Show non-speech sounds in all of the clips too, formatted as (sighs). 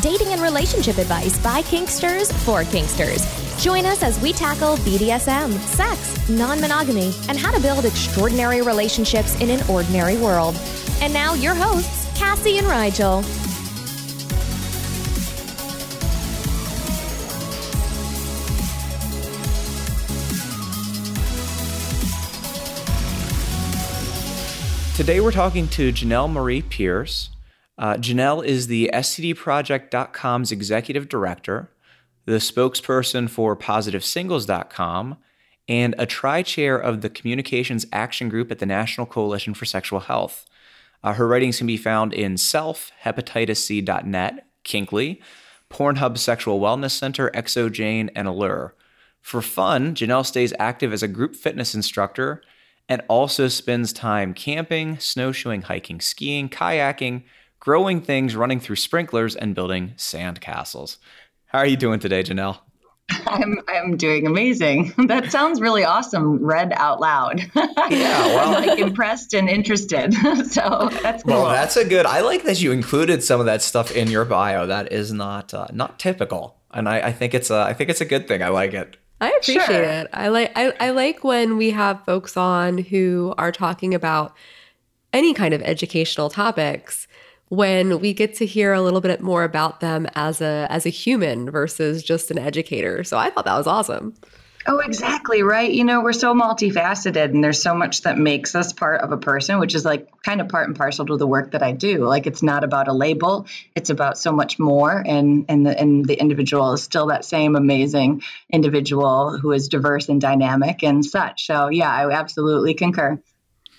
dating and relationship advice by Kinksters for Kinksters. Join us as we tackle BDSM, sex, non monogamy, and how to build extraordinary relationships in an ordinary world. And now, your hosts, Cassie and Rigel. Today we're talking to Jenelle Marie Pierce. Uh, Jenelle is the STDproject.com's executive director, the spokesperson for PositiveSingles.com, and a tri chair of the Communications Action Group at the National Coalition for Sexual Health. Uh, her writings can be found in Self, HepatitisC.net, Kinkly, Pornhub Sexual Wellness Center, xoJane, and Allure. For fun, Jenelle stays active as a group fitness instructor and also spends time camping, snowshoeing, hiking, skiing, kayaking, growing things, running through sprinklers, and building sand castles. How are you doing today, Jenelle? I'm I'm doing amazing. (laughs) That sounds really awesome. Read out loud. (laughs) Yeah, well, I'm like impressed and interested. (laughs) so that's cool. Well, that's a good. I like that you included some of that stuff in your bio. That is not uh, not typical, and I, I think it's a I think it's a good thing. I like it. I appreciate Sure. it. I like I, I like when we have folks on who are talking about any kind of educational topics when we get to hear a little bit more about them as a as a human versus just an educator. So I thought that was awesome. Oh, exactly right. You know, we're so multifaceted and there's so much that makes us part of a person, which is like kind of part and parcel to the work that I do. Like it's not about a label, it's about so much more and and the and the individual is still that same amazing individual who is diverse and dynamic and such. So, yeah, I absolutely concur.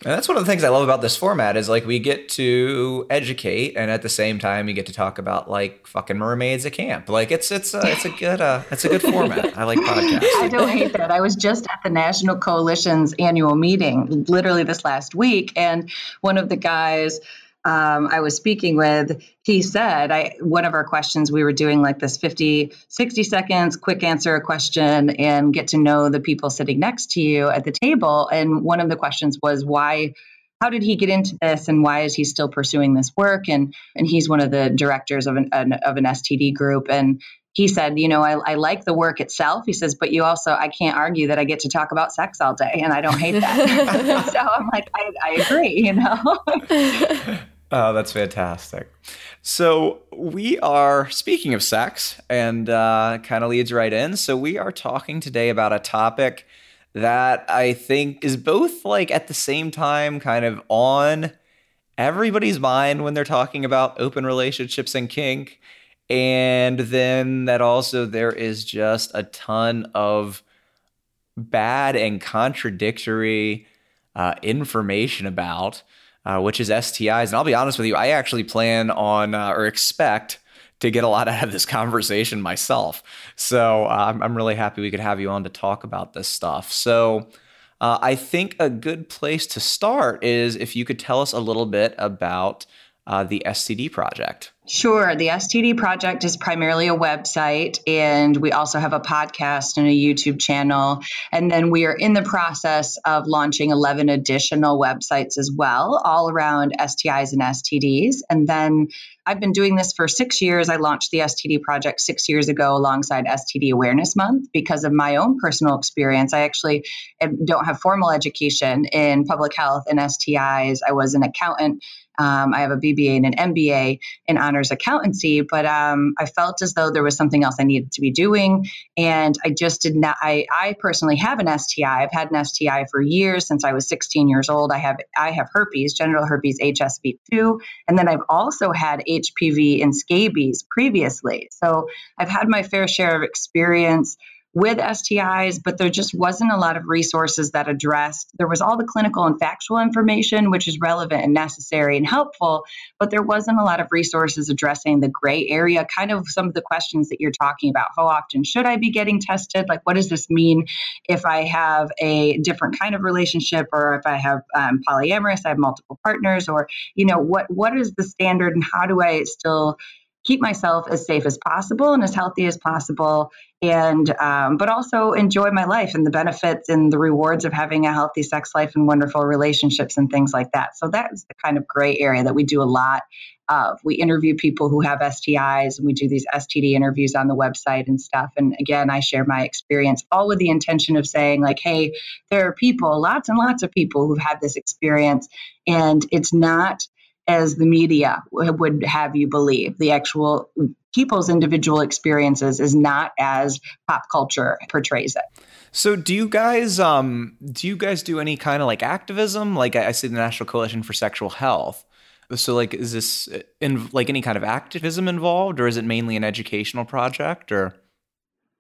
And that's one of the things I love about this format is like we get to educate, and at the same time, you get to talk about like fucking mermaids at camp. Like it's it's a, it's a good uh, it's a good format. I like podcasts. I don't hate that. I was just at the National Coalition's annual meeting, literally this last week, and one of the guys um, I was speaking with, he said, I, one of our questions, we were doing like this 50, 60 seconds, quick answer a question and get to know the people sitting next to you at the table. And one of the questions was, why? How did he get into this, and why is he still pursuing this work? And and he's one of the directors of an, an of an STD group, and he said, you know, I, I like the work itself. He says, but you also, I can't argue that I get to talk about sex all day, and I don't hate that. (laughs) (laughs) so I'm like, I, I agree, you know. (laughs) Oh, that's fantastic. So we are speaking of sex, and uh, kind of leads right in. So we are talking today about a topic that I think is both like at the same time kind of on everybody's mind when they're talking about open relationships and kink, and then that also there is just a ton of bad and contradictory uh, information about uh, which is STIs. And I'll be honest with you, I actually plan on uh, or expect to get a lot (laughs) out of this conversation myself. So uh, I'm, I'm really happy we could have you on to talk about this stuff. So uh, I think a good place to start is if you could tell us a little bit about uh, the STD project. Sure. The STD Project is primarily a website, and we also have a podcast and a YouTube channel. And then we are in the process of launching 11 additional websites as well, all around STIs and STDs. And then I've been doing this for six years. I launched the STD Project six years ago alongside STD Awareness Month because of my own personal experience. I actually don't have formal education in public health and STIs. I was an accountant. Um, I have a BBA and an MBA in honors accountancy, but um, I felt as though there was something else I needed to be doing. And I just did not, I, I personally have an STI. I've had an STI for years since I was 16 years old. I have, I have herpes, genital herpes HSV2. And then I've also had HPV and scabies previously. So I've had my fair share of experience with STIs, but there just wasn't a lot of resources that addressed. There was all the clinical and factual information, which is relevant and necessary and helpful, but there wasn't a lot of resources addressing the gray area, kind of some of the questions that you're talking about. How often should I be getting tested? Like, what does this mean if I have a different kind of relationship, or if I have um, polyamorous, I have multiple partners, or you know, what what is the standard, and how do I still keep myself as safe as possible and as healthy as possible. And um, but also enjoy my life and the benefits and the rewards of having a healthy sex life and wonderful relationships and things like that. So that's the kind of gray area that we do a lot of. We interview people who have stis and we do these std interviews on the website and stuff. And again i share my experience all with the intention of saying like hey there are people lots and lots of people who've had this experience and it's not as the media would have you believe. The actual people's individual experiences is not as pop culture portrays it. So do you guys um do you guys do any kind of like activism? Like I, see the National Coalition for Sexual Health. So like is this in like any kind of activism involved or is it mainly an educational project or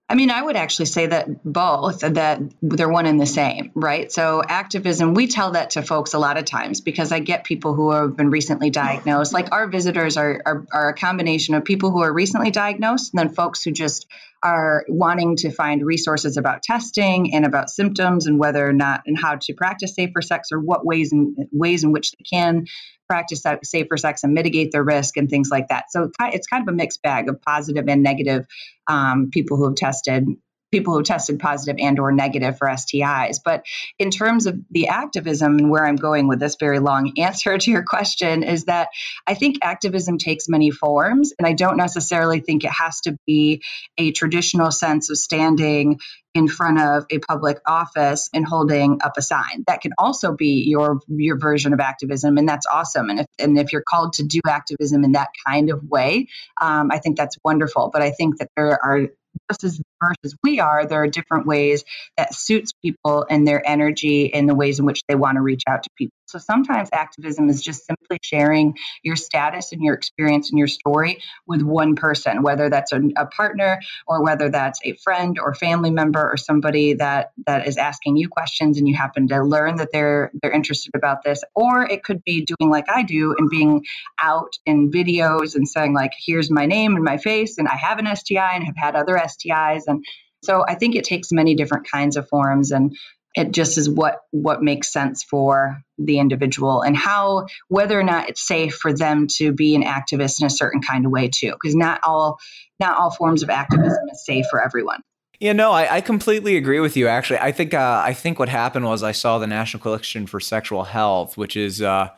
I mean, I would actually say that both, that they're one and the same, right? So, activism, we tell that to folks a lot of times because I get people who have been recently diagnosed. Like, our visitors are, are, are a combination of people who are recently diagnosed and then folks who just are wanting to find resources about testing and about symptoms and whether or not and how to practice safer sex or what ways and ways in which they can practice safer sex and mitigate their risk and things like that. So it's kind of a mixed bag of positive and negative um, people who have tested people who tested positive and or negative for STIs. But in terms of the activism and where I'm going with this very long (laughs) answer to your question is that I think activism takes many forms and I don't necessarily think it has to be a traditional sense of standing in front of a public office and holding up a sign. That can also be your your version of activism, and that's awesome. And if and if you're called to do activism in that kind of way, um, I think that's wonderful. But I think that there are just as diverse as we are, there are different ways that suits people and their energy and the ways in which they want to reach out to people. So sometimes activism is just simply sharing your status and your experience and your story with one person, whether that's a, a partner or whether that's a friend or family member or somebody that that is asking you questions and you happen to learn that they're they're interested about this. Or it could be doing like I do and being out in videos and saying like, here's my name and my face and I have an STI and have had other STIs and so I think it takes many different kinds of forms and it just is what what makes sense for the individual and how whether or not it's safe for them to be an activist in a certain kind of way too because not all not all forms of activism is safe for everyone yeah, no, I, I completely agree with you. Actually, I think uh, I think what happened was I saw the National Coalition for Sexual Health, which is uh,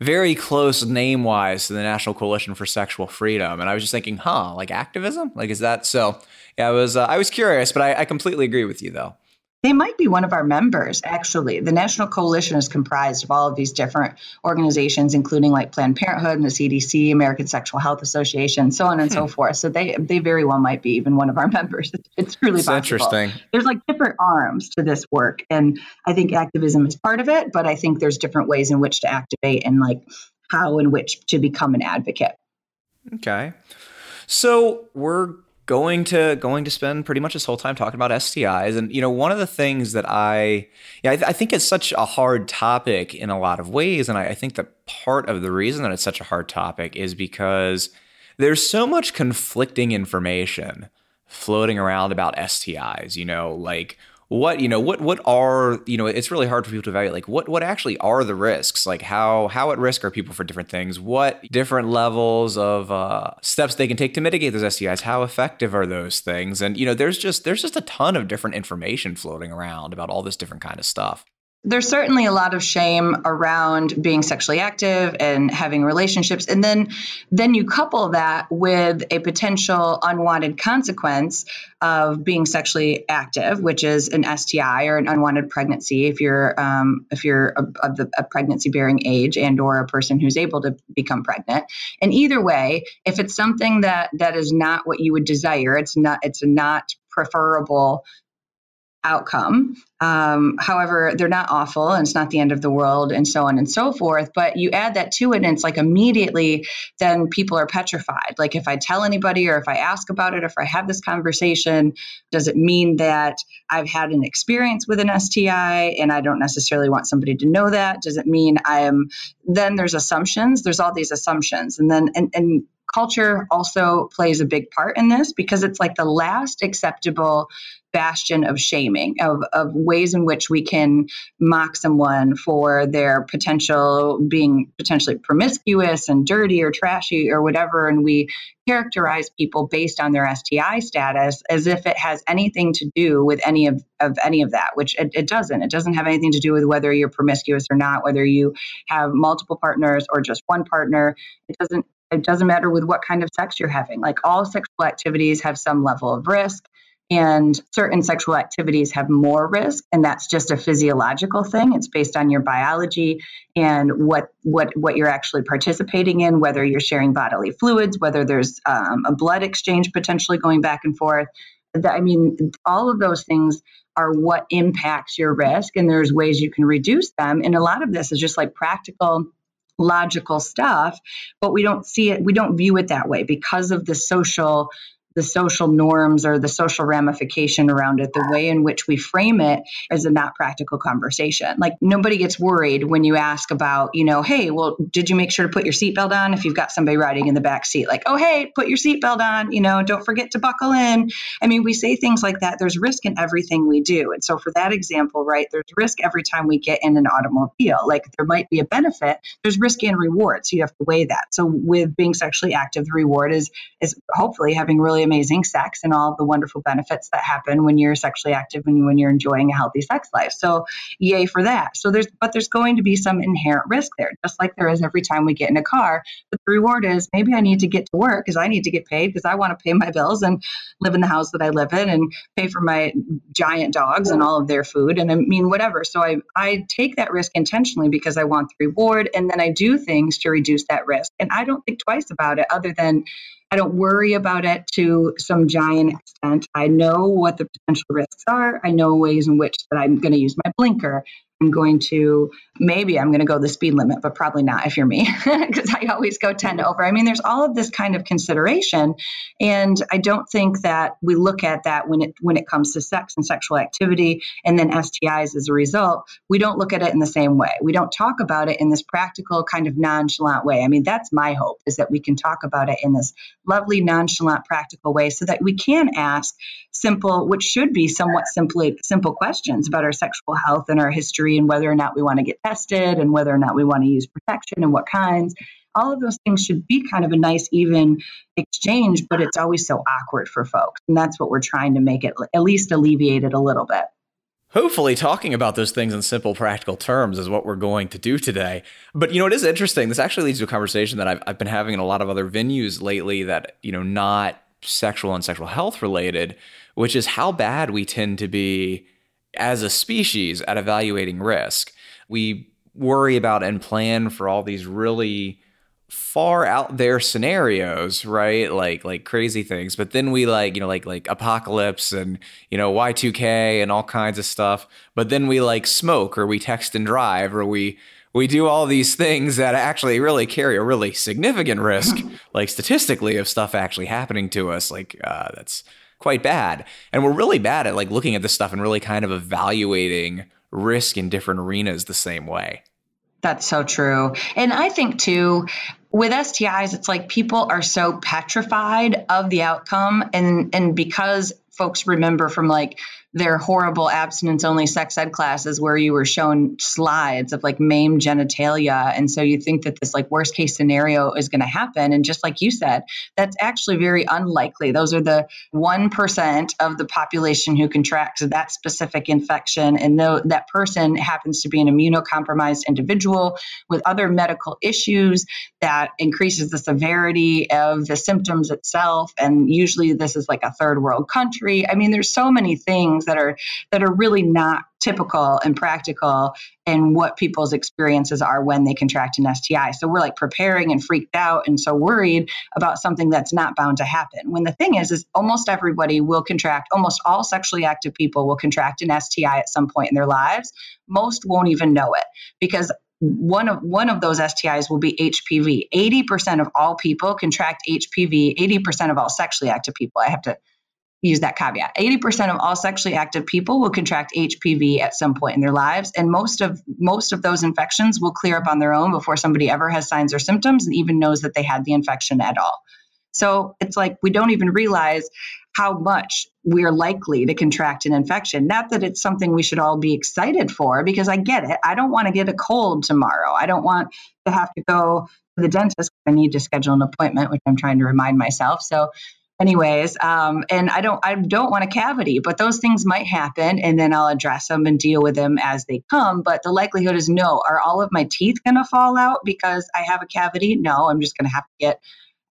very close name wise to the National Coalition for Sexual Freedom, and I was just thinking, huh, like activism, like is that so? Yeah, I was uh, I was curious, but I, I completely agree with you though. They might be one of our members, actually. The National Coalition is comprised of all of these different organizations, including like Planned Parenthood and the CDC, American Sexual Health Association, so on and hmm. so forth. So they they very well might be even one of our (laughs) members. It's really possible. interesting. There's like different arms to this work, and I think activism is part of it. But I think there's different ways in which to activate and like how and which to become an advocate. Okay, so we're going to going to spend pretty much this whole time talking about STIs. And you know, one of the things that I yeah, I, th- I think it's such a hard topic in a lot of ways, and I, I think that part of the reason that it's such a hard topic is because there's so much conflicting information floating around about STIs. You know, like what you know what what are you know it's really hard for people to evaluate like what what actually are the risks? Like how how at risk are people for different things? What different levels of uh, steps they can take to mitigate those STIs how effective are those things? And you know there's just there's just a ton of different information floating around about all this different kind of stuff there's certainly a lot of shame around being sexually active and having relationships and then then you couple that with a potential unwanted consequence of being sexually active which is an STI or an unwanted pregnancy if you're um, if you're of a pregnancy bearing age and or a person who's able to become pregnant and either way if it's something that that is not what you would desire it's not it's not preferable outcome. Um, however, they're not awful and it's not the end of the world and so on and so forth. But you add that to it and it's like immediately then people are petrified. Like if I tell anybody or if I ask about it, or if I have this conversation, does it mean that I've had an experience with an STI and I don't necessarily want somebody to know that? Does it mean I am, then there's assumptions. There's all these assumptions. And then, and, and culture also plays a big part in this because it's like the last acceptable bastion of shaming of, of ways in which we can mock someone for their potential being potentially promiscuous and dirty or trashy or whatever and we characterize people based on their sti status as if it has anything to do with any of, of any of that which it, it doesn't. It doesn't have anything to do with whether you're promiscuous or not whether you have multiple partners or just one partner. It doesn't it doesn't matter with what kind of sex you're having. Like all sexual activities have some level of risk, and certain sexual activities have more risk, and that's just a physiological thing. It's based on your biology and what what what you're actually participating in, whether you're sharing bodily fluids, whether there's um, a blood exchange potentially going back and forth. I mean, all of those things are what impacts your risk, and there's ways you can reduce them. And a lot of this is just like practical logical stuff, but we don't see it, we don't view it that way because of the social the social norms or the social ramification around it, the way in which we frame it is a not practical conversation. Like nobody gets worried when you ask about, you know, hey, well, did you make sure to put your seatbelt on if you've got somebody riding in the back seat? Like, oh, hey, put your seatbelt on, you know, don't forget to buckle in. I mean, we say things like that. There's risk in everything we do. And so for that example, right, there's risk every time we get in an automobile. Like there might be a benefit, there's risk and reward. So you have to weigh that. So with being sexually active, the reward is is hopefully having really amazing sex and all the wonderful benefits that happen when you're sexually active and when you're enjoying a healthy sex life. So, yay for that. So there's but there's going to be some inherent risk there, just like there is every time we get in a car. But the reward is maybe I need to get to work because I need to get paid because I want to pay my bills and live in the house that I live in and pay for my giant dogs and all of their food and I mean whatever. So I I take that risk intentionally because I want the reward and then I do things to reduce that risk. And I don't think twice about it other than I don't worry about it to some giant extent. I know what the potential risks are. I know ways in which that I'm going to use my blinker. I'm going to maybe I'm going to go the speed limit, but probably not if you're me, (laughs) because I always go 10 over. I mean, there's all of this kind of consideration, and I don't think that we look at that when it when it comes to sex and sexual activity, and then STIs as a result. We don't look at it in the same way. We don't talk about it in this practical kind of nonchalant way. I mean, that's my hope is that we can talk about it in this lovely nonchalant practical way, so that we can ask simple, which should be somewhat simply simple questions about our sexual health and our history and whether or not we want to get tested and whether or not we want to use protection and what kinds. All of those things should be kind of a nice, even exchange, but it's always so awkward for folks. And that's what we're trying to make it at least alleviate it a little bit. Hopefully, talking about those things in simple, practical terms is what we're going to do today. But, you know, it is interesting. This actually leads to a conversation that I've, I've been having in a lot of other venues lately that, you know, not sexual and sexual health related, which is how bad we tend to be as a species at evaluating risk. We worry about and plan for all these really far out there scenarios, right? Like like crazy things. But then we like, you know, like like apocalypse and, you know, Y2K and all kinds of stuff. But then we like smoke or we text and drive or we we do all these things that actually really carry a really significant risk, like statistically, of stuff actually happening to us. Like uh, that's quite bad. And we're really bad at like looking at this stuff and really kind of evaluating risk in different arenas the same way. That's so true. And I think too, with STIs, it's like people are so petrified of the outcome. And and because folks remember from like their horrible abstinence only sex ed classes where you were shown slides of like maimed genitalia. And so you think that this like worst case scenario is going to happen. And just like you said that's actually very unlikely. Those are the 1% of the population who contracts that specific infection. And though that person happens to be an immunocompromised individual with other medical issues that increases the severity of the symptoms itself. And usually this is like a third world country country. I mean, there's so many things that are that are really not typical and practical and what people's experiences are when they contract an STI. So we're like preparing and freaked out and so worried about something that's not bound to happen. When the thing is is almost everybody will contract, almost all sexually active people will contract an STI at some point in their lives. Most won't even know it because one of one of those STIs will be HPV. 80% of all people contract HPV, 80% of all sexually active people. I have to use that caveat. 80% of all sexually active people will contract HPV at some point in their lives and most of most of those infections will clear up on their own before somebody ever has signs or symptoms and even knows that they had the infection at all. So it's like we don't even realize how much we're likely to contract an infection. Not that it's something we should all be excited for, because I get it. I don't want to get a cold tomorrow. I don't want to have to go to the dentist. I need to schedule an appointment, which I'm trying to remind myself. So, anyways, um, and I don't, I don't want a cavity, but those things might happen, and then I'll address them and deal with them as they come. But the likelihood is no. Are all of my teeth going to fall out because I have a cavity? No, I'm just going to have to get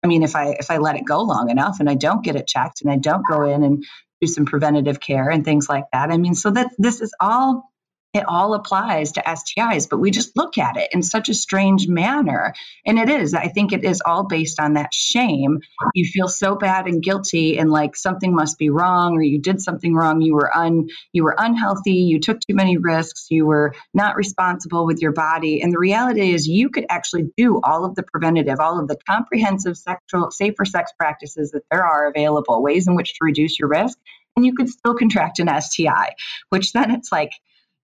I mean, if I if I let it go long enough and I don't get it checked and I don't go in and do some preventative care and things like that. I mean, so that this is all it all applies to STIs, but we just look at it in such a strange manner. And it is, I think it is all based on that shame. You feel so bad and guilty and like something must be wrong or you did something wrong, you were un you were unhealthy, you took too many risks, you were not responsible with your body. And the reality is you could actually do all of the preventative, all of the comprehensive sexual safer sex practices that there are available, ways in which to reduce your risk and you could still contract an STI, which then it's like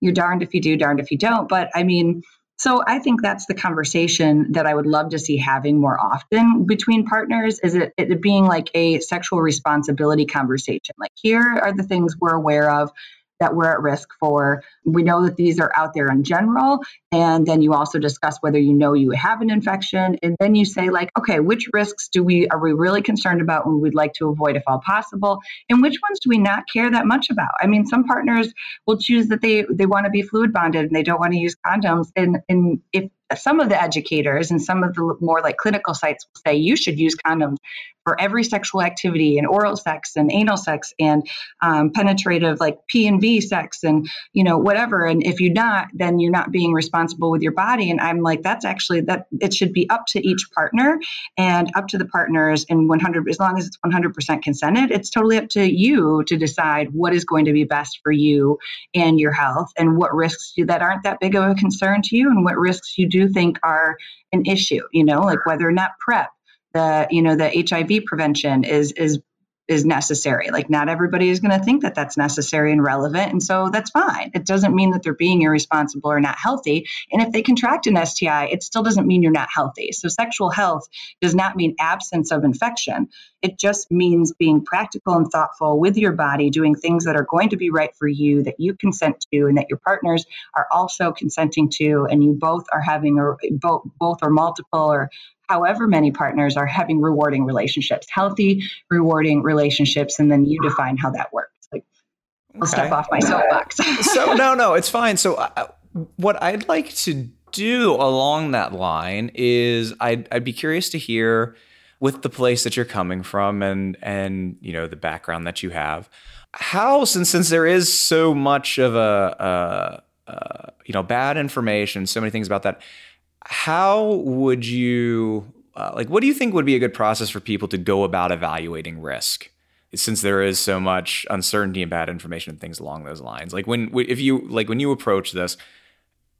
you're darned if you do, darned if you don't. But I mean, so I think that's the conversation that I would love to see having more often between partners is it, it being like a sexual responsibility conversation. Like here are the things we're aware of that we're at risk for. We know that these are out there in general. And then you also discuss whether you know you have an infection. And then you say, like, okay, which risks do we are we really concerned about and we'd like to avoid if all possible? And which ones do we not care that much about? I mean, some partners will choose that they they want to be fluid bonded and they don't want to use condoms. And and if some of the educators and some of the more like clinical sites will say you should use condoms for every sexual activity and oral sex and anal sex and um, penetrative like P and V sex and you know whatever. And if you're not, then you're not being responsible with your body. And I'm like, that's actually that it should be up to each partner and up to the partners and 100 as long as it's 100% consented, it's totally up to you to decide what is going to be best for you and your health and what risks you, that aren't that big of a concern to you and what risks you do think are an issue. You know, like whether or not PrEP the you know the hiv prevention is is is necessary. Like not everybody is going to think that that's necessary and relevant and so that's fine. It doesn't mean that they're being irresponsible or not healthy and if they contract an sti it still doesn't mean you're not healthy. So sexual health does not mean absence of infection. It just means being practical and thoughtful with your body doing things that are going to be right for you that you consent to and that your partners are also consenting to and you both are having or both both or multiple or however many partners are having rewarding relationships, healthy, rewarding relationships, and then you define how that works. Like, I'll step off my soapbox. (laughs) so no, no, it's fine. So uh, what I'd like to do along that line is I'd, I'd be curious to hear with the place that you're coming from and and you know the background that you have how since since there is so much of a, you know bad information so many things about that how would you uh, like what do you think would be a good process for people to go about evaluating risk since there is so much uncertainty and bad information and things along those lines? Like when if you like when you approach this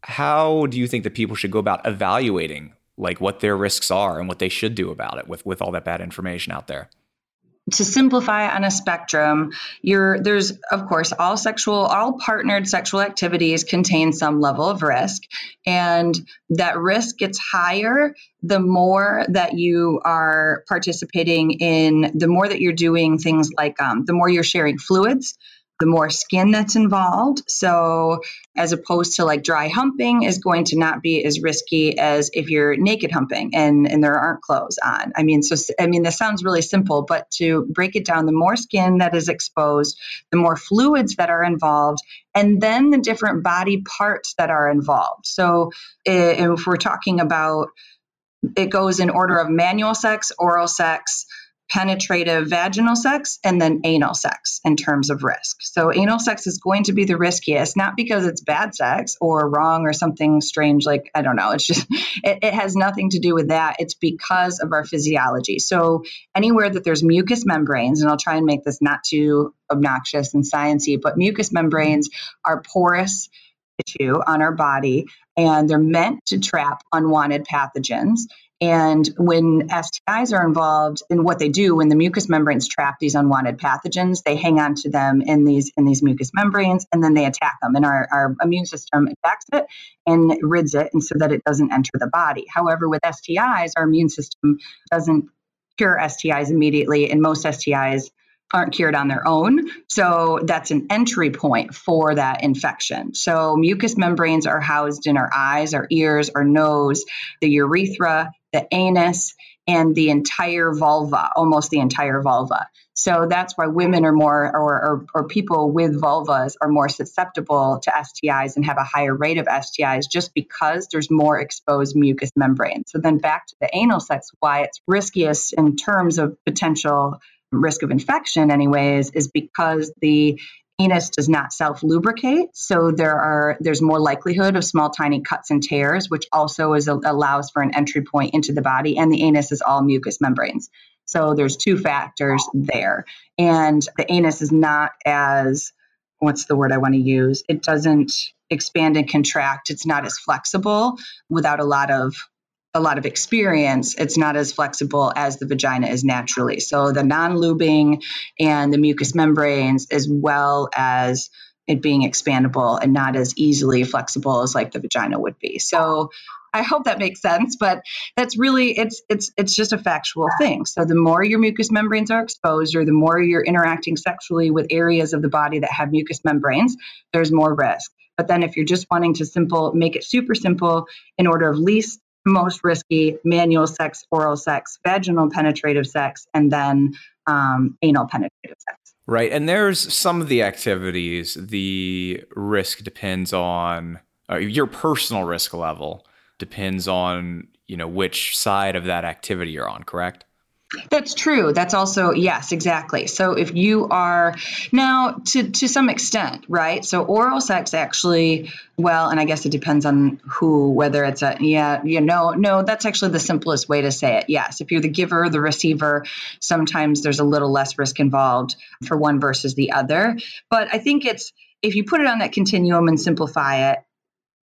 how do you think that people should go about evaluating like what their risks are and what they should do about it with with all that bad information out there to simplify on a spectrum, you're, there's, of course, all sexual, all partnered sexual activities contain some level of risk. And that risk gets higher the more that you are participating in, the more that you're doing things like um, the more you're sharing fluids, the more skin that's involved. So, as opposed to like dry humping, is going to not be as risky as if you're naked humping and, and there aren't clothes on. I mean, so, I mean, this sounds really simple, but to break it down, the more skin that is exposed, the more fluids that are involved, and then the different body parts that are involved. So, if we're talking about it goes in order of manual sex, oral sex, penetrative vaginal sex and then anal sex in terms of risk. So, anal sex is going to be the riskiest, not because it's bad sex or wrong or something strange, like, I don't know, it's just, (laughs) it, it has nothing to do with that. It's because of our physiology. So, anywhere that there's mucous membranes, and I'll try and make this not too obnoxious and sciency, but mucous membranes are porous tissue on our body and they're meant to trap unwanted pathogens. And when STIs are involved in what they do, when the mucous membranes trap these unwanted pathogens, they hang on to them in these in these mucous membranes, and then they attack them. And our, our immune system attacks it and rids it, and so that it doesn't enter the body. However, with STIs, our immune system doesn't cure STIs immediately, and most STIs aren't cured on their own. So that's an entry point for that infection. So mucous membranes are housed in our eyes, our ears, our nose, the urethra, the anus, and the entire vulva, almost the entire vulva. So that's why women are more, or, or, or, people with vulvas are more susceptible to STIs and have a higher rate of STIs just because there's more exposed mucous membrane. So then back to the anal sex, why it's riskiest in terms of potential risk of infection, anyways, is because the anus does not self lubricate so there are there's more likelihood of small tiny cuts and tears which also is allows for an entry point into the body and the anus is all mucous membranes. So there's two factors there. And the anus is not as what's the word i want to use? It doesn't expand and contract. It's not as flexible without a lot of a lot of experience, it's not as flexible as the vagina is naturally. So the non lubing and the mucous membranes, as well as it being expandable and not as easily flexible as like the vagina would be. So I hope that makes sense, but that's really it's it's it's just a factual thing. So the more your mucous membranes are exposed or the more you're interacting sexually with areas of the body that have mucous membranes, there's more risk. But then if you're just wanting to simple make it super simple in order of least most risky manual sex, oral sex, vaginal penetrative sex, and then um, anal penetrative sex. Right. And there's some of the activities, the risk depends on uh, your personal risk level, depends on, you know, which side of that activity you're on, correct? That's true. That's also yes, exactly. So if you are now to to some extent, right? So oral sex actually, well, and I guess it depends on who, whether it's a yeah, you know, no, that's actually the simplest way to say it. Yes, if you're the giver, the receiver, sometimes there's a little less risk involved for one versus the other. But I think it's if you put it on that continuum and simplify it,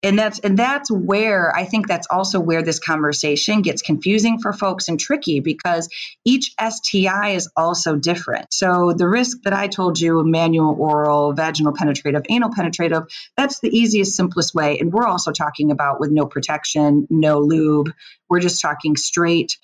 and that's and that's where i think that's also where this conversation gets confusing for folks and tricky because each sti is also different. So the risk that i told you manual oral vaginal penetrative anal penetrative that's the easiest simplest way. And we're also talking about with no protection no lube. We're just talking straight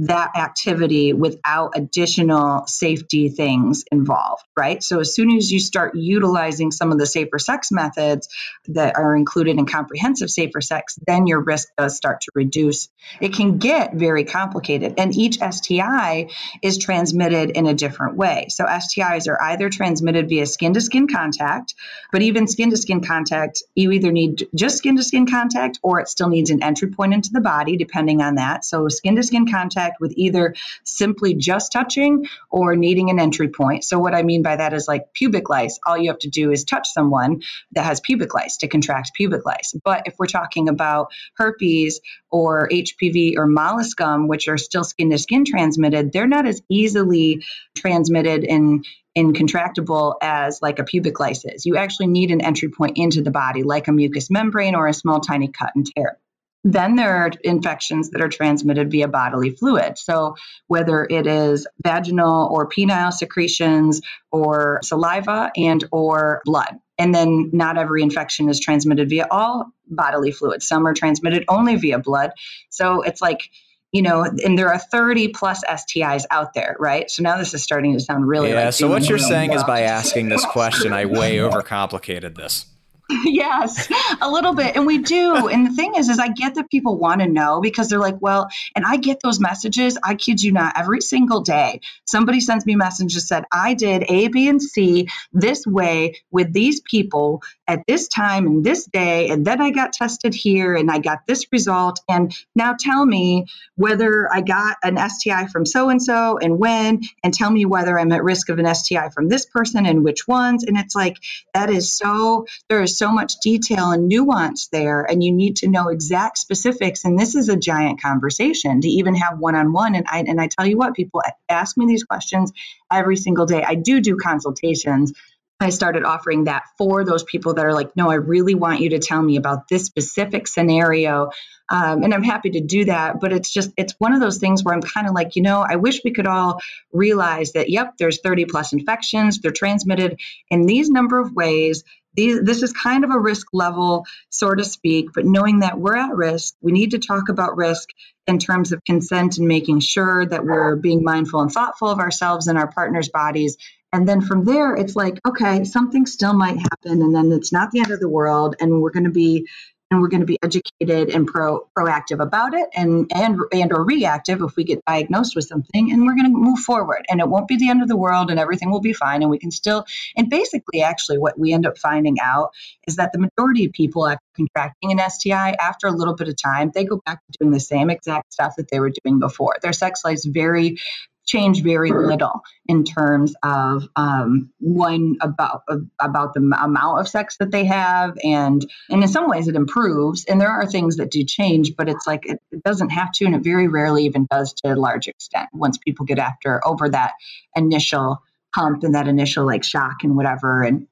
that activity without additional safety things involved, right? So, as soon as you start utilizing some of the safer sex methods that are included in comprehensive safer sex, then your risk does start to reduce. It can get very complicated, and each STI is transmitted in a different way. So, STIs are either transmitted via skin to skin contact, but even skin to skin contact, you either need just skin to skin contact or it still needs an entry point into the body, depending on that. So, skin to skin contact contact with either simply just touching or needing an entry point. So, what I mean by that is like pubic lice. All you have to do is touch someone that has pubic lice to contract pubic lice. But if we're talking about herpes or HPV or molluscum, which are still skin to skin transmitted, they're not as easily transmitted in in contractible as like a pubic lice is. You actually need an entry point into the body, like a mucous membrane or a small tiny cut and tear. Then there are infections that are transmitted via bodily fluid. So whether it is vaginal or penile secretions or saliva and or blood. And then not every infection is transmitted via all bodily fluids. Some are transmitted only via blood. So it's like you know, and there are 30 plus STIs out there, right? So now this is starting to sound really yeah. Like so what you're saying is by asking this question, I way overcomplicated this. (laughs) yes, a little bit. And we do. And the thing is, is I get that people want to know because they're like, well, and I get those messages. I kid you not, every single day, somebody sends me messages that said, I did A, B, and C this way with these people at this time and this day. And then I got tested here and I got this result. And now tell me whether I got an STI from so and so and when, and tell me whether I'm at risk of an STI from this person and which ones. And it's like, that is so, there is so much detail and nuance there. And you need to know exact specifics. And this is a giant conversation to even have one on one. And I, and I tell you what, people ask me these questions every single day. I do do consultations I started offering that for those people that are like, no, I really want you to tell me about this specific scenario. Um, and I'm happy to do that. But it's just, it's one of those things where I'm kind of like, you know, I wish we could all realize that, yep, there's 30 plus infections. They're transmitted in these number of ways. These, this is kind of a risk level, so to speak, but knowing that we're at risk, we need to talk about risk in terms of consent and making sure that we're being mindful and thoughtful of ourselves and our partner's bodies. And then from there, it's like, okay, something still might happen, and then it's not the end of the world, and we're going to be and we're going to be educated and pro proactive about it and and and or reactive if we get diagnosed with something and we're going to move forward. And it won't be the end of the world and everything will be fine and we can still and basically actually what we end up finding out is that the majority of people after contracting an STI after a little bit of time. They go back to doing the same exact stuff that they were doing before. Their sex lives very change very little in terms of um, one about about the amount of sex that they have and and in some ways it improves and there are things that do change but it's like it, it doesn't have to and it very rarely even does to a large extent once people get after over that initial hump and that initial like shock and whatever and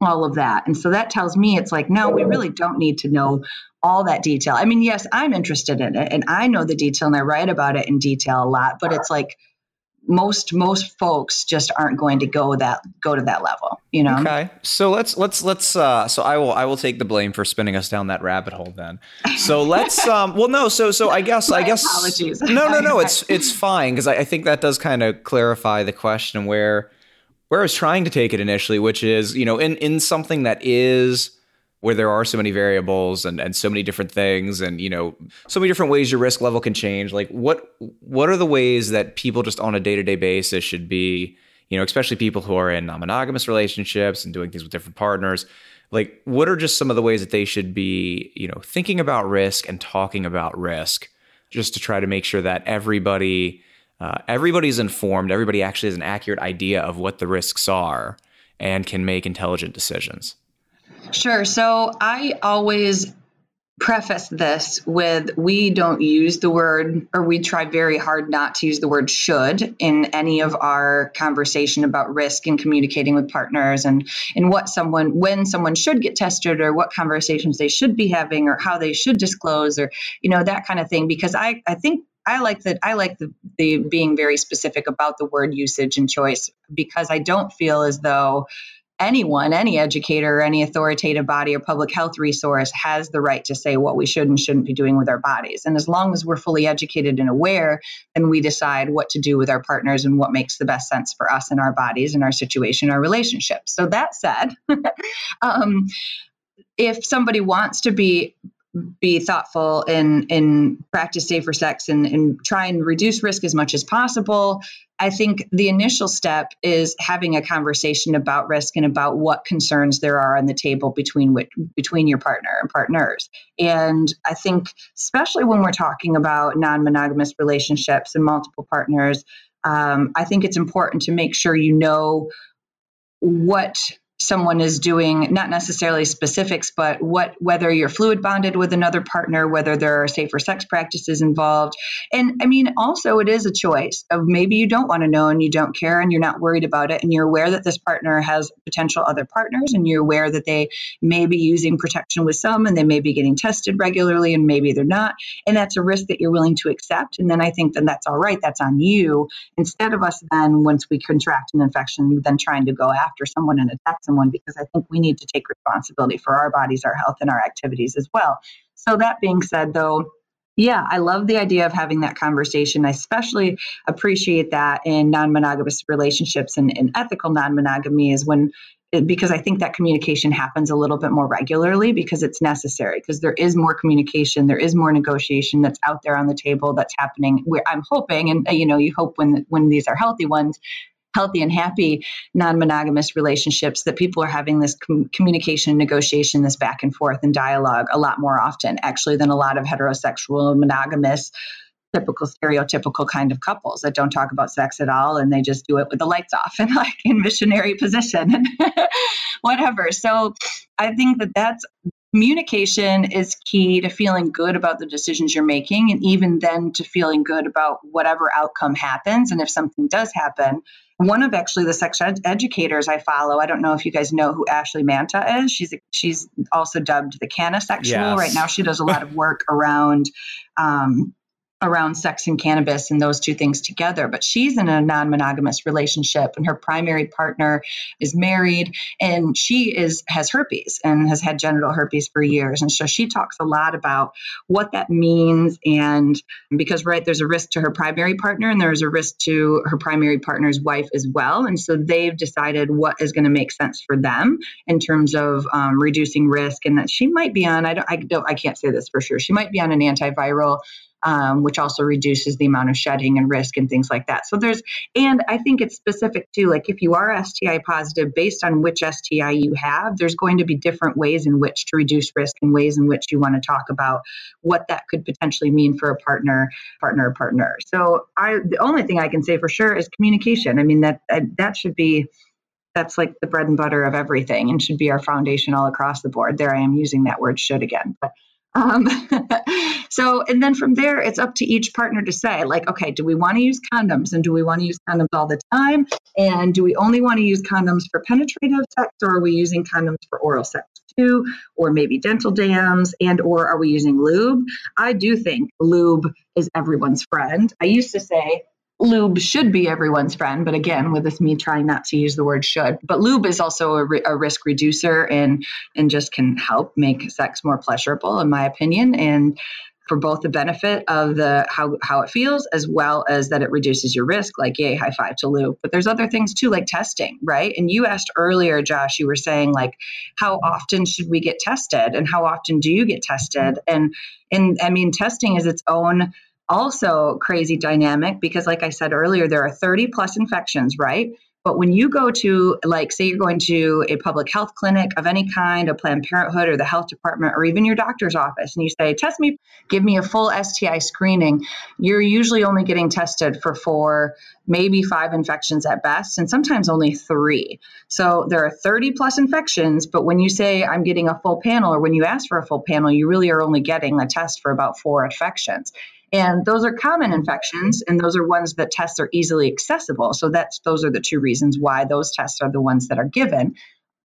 all of that. And so that tells me it's like no we really don't need to know all that detail. I mean yes i'm interested in it and i know the detail and i write about it in detail a lot but it's like most most folks just aren't going to go that go to that level you know? Okay. So let's let's let's uh so i will i will take the blame for spinning us down that rabbit hole then. So (laughs) let's um well no so so i guess i guess apologies. No no no it's it's fine because I, I think that does kind of clarify the question where where i was trying to take it initially which is you know in in something that is where there are so many variables and, and so many different things and you know so many different ways your risk level can change like what what are the ways that people just on a day-to-day basis should be you know especially people who are in non-monogamous relationships and doing things with different partners like what are just some of the ways that they should be you know thinking about risk and talking about risk just to try to make sure that everybody uh, everybody's informed everybody actually has an accurate idea of what the risks are and can make intelligent decisions Sure. So I always preface this with we don't use the word or we try very hard not to use the word should in any of our conversation about risk and communicating with partners and and what someone when someone should get tested or what conversations they should be having or how they should disclose or you know that kind of thing because i i think I like that. I like the, the being very specific about the word usage and choice because I don't feel as though anyone, any educator, any authoritative body or public health resource has the right to say what we should and shouldn't be doing with our bodies. And as long as we're fully educated and aware, then we decide what to do with our partners and what makes the best sense for us and our bodies and our situation, our relationships. So that said, (laughs) um, if somebody wants to be be thoughtful and and practice safer sex and, and try and reduce risk as much as possible I think the initial step is having a conversation about risk and about what concerns there are on the table between between your partner and partners. And I think, especially when we're talking about non-monogamous relationships and multiple partners, um, I think it's important to make sure you know what someone is doing not necessarily specifics but what whether you're fluid bonded with another partner whether there are safer sex practices involved. And i mean also it is a choice of maybe you don't want to know and you don't care and you're not worried about it and you're aware that this partner has potential other partners and you're aware that they may be using protection with some and they may be getting tested regularly and maybe they're not. And that's a risk that you're willing to accept. And then i think then that's all right. That's on you instead of us then once we contract an infection then trying to go after someone and attack someone because I think we need to take responsibility for our bodies, our health, and our activities as well. So, that being said, though, yeah, I love the idea of having that conversation. I especially appreciate that in non monogamous relationships and, and ethical non monogamy is when eh, because I think that communication happens a little bit more regularly because it's necessary because there is more communication, there is more negotiation that's out there on the table that's happening. Where I'm hoping, and eh, you know, you hope when when these are healthy ones, healthy and happy non-monogamous relationships that people are having this com- communication negotiation this back and forth and dialogue a lot more often actually than a lot of heterosexual monogamous typical stereotypical kind of couples that don't talk about sex at all and they just do it with the lights off (laughs) and like in missionary position and (laughs) whatever. So i think that that's communication is key to feeling good about the decisions you're making and even then to feeling good about whatever outcome happens and if something does happen one of actually the sex ed- educators I follow, I don't know if you guys know who Ashley Manta is. She's a, she's also dubbed the CannaSexual. Yes. Right now, she does a lot of work around um, around sex and cannabis and those two things together. But she's in a non monogamous relationship, and her primary partner is married, and she is has herpes and has had genital herpes for years. And so she talks a lot about what that means, and because right there's a risk to her primary partner, and there's a risk to her primary partner's wife as well. And so they've decided what is going to make sense for them in terms of um, reducing risk, and that she might be on. I don't. I don't. I can't say this for sure. She might be on an antiviral um, which also reduces the amount of shedding and risk and things like that. So there's, and I think it's specific to like if you are STI positive, based on which STI you have, there's going to be different ways in which to reduce risk and ways in which you want to talk about what that could potentially mean for a partner, partner, partner. So I, the only thing I can say for sure is communication. I mean that that should be that's like the bread and butter of everything and should be our foundation all across the board. There I am using that word should again. But um, (laughs) so, and then from there, it's up to each partner to say, like, okay, do we want to use condoms and do we want to use condoms all the time? And do we only want to use condoms for penetrative sex or are we using condoms for oral sex too? Or maybe dental dams and or are we using lube? I do think lube is everyone's friend. I used to say lube should be everyone's friend but again with this me trying not to use the word should but lube is also a, a, risk reducer and and just can help make sex more pleasurable in my opinion and for both the benefit of the how how it feels as well as that it reduces your risk like yay high five to lube. But there's other things too like testing right? And you asked earlier josh you were saying like how often should we get tested and how often do you get tested? And and i mean testing is its own also crazy dynamic because like i said earlier there are 30 plus infections right? But when you go to like say you're going to a public health clinic of any kind a planned parenthood or the health department or even your doctor's office and you say test me give me a full sti screening you're usually only getting tested for four maybe five infections at best and sometimes only three. So there are 30 plus infections but when you say i'm getting a full panel or when you ask for a full panel you really are only getting a test for about four infections and those are common infections, and those are ones that tests are easily accessible. So that's those are the two reasons why those tests are the ones that are given.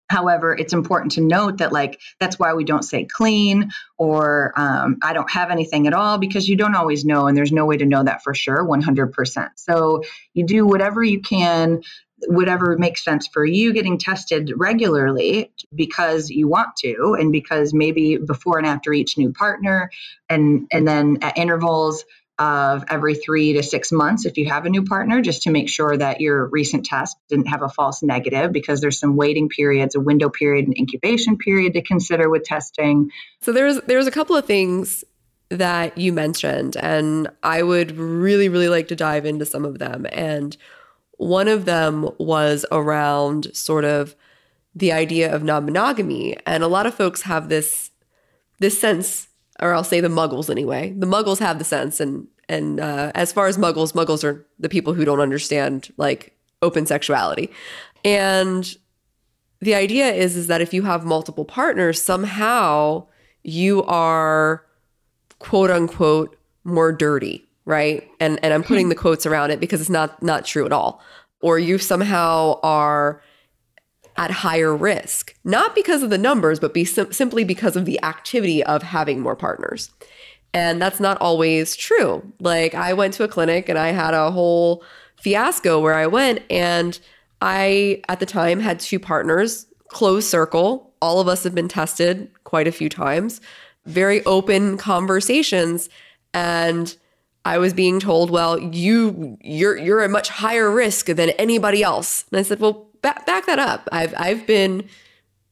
However, it's important to note that, like, that's why we don't say clean or um, I don't have anything at all because you don't always know, and there's no way to know that for sure 100%. So you do whatever you can whatever makes sense for you getting tested regularly because you want to and because maybe before and after each new partner and and then at intervals of every three to six months if you have a new partner, just to make sure that your recent test didn't have a false negative, because there's some waiting periods, a window period, an incubation period to consider with testing. So there's there's a couple of things that you mentioned, and I would really really like to dive into some of them. And one of them was around sort of the idea of non-monogamy, and a lot of folks have this this sense, or I'll say the Muggles anyway. The Muggles have the sense, and and uh, as far as Muggles, Muggles are the people who don't understand like open sexuality, and the idea is is that if you have multiple partners, somehow you are quote unquote more dirty right? And and I'm putting the quotes around it because it's not not true at all. Or you somehow are at higher risk, not because of the numbers, but be sim- simply because of the activity of having more partners. And that's not always true. Like I went to a clinic and I had a whole fiasco where I went and I at the time had two partners, closed circle. All of us have been tested quite a few times. Very open conversations and I was being told, "Well, you you're you're a much higher risk than anybody else." And I said, "Well, back, back that up. I've I've been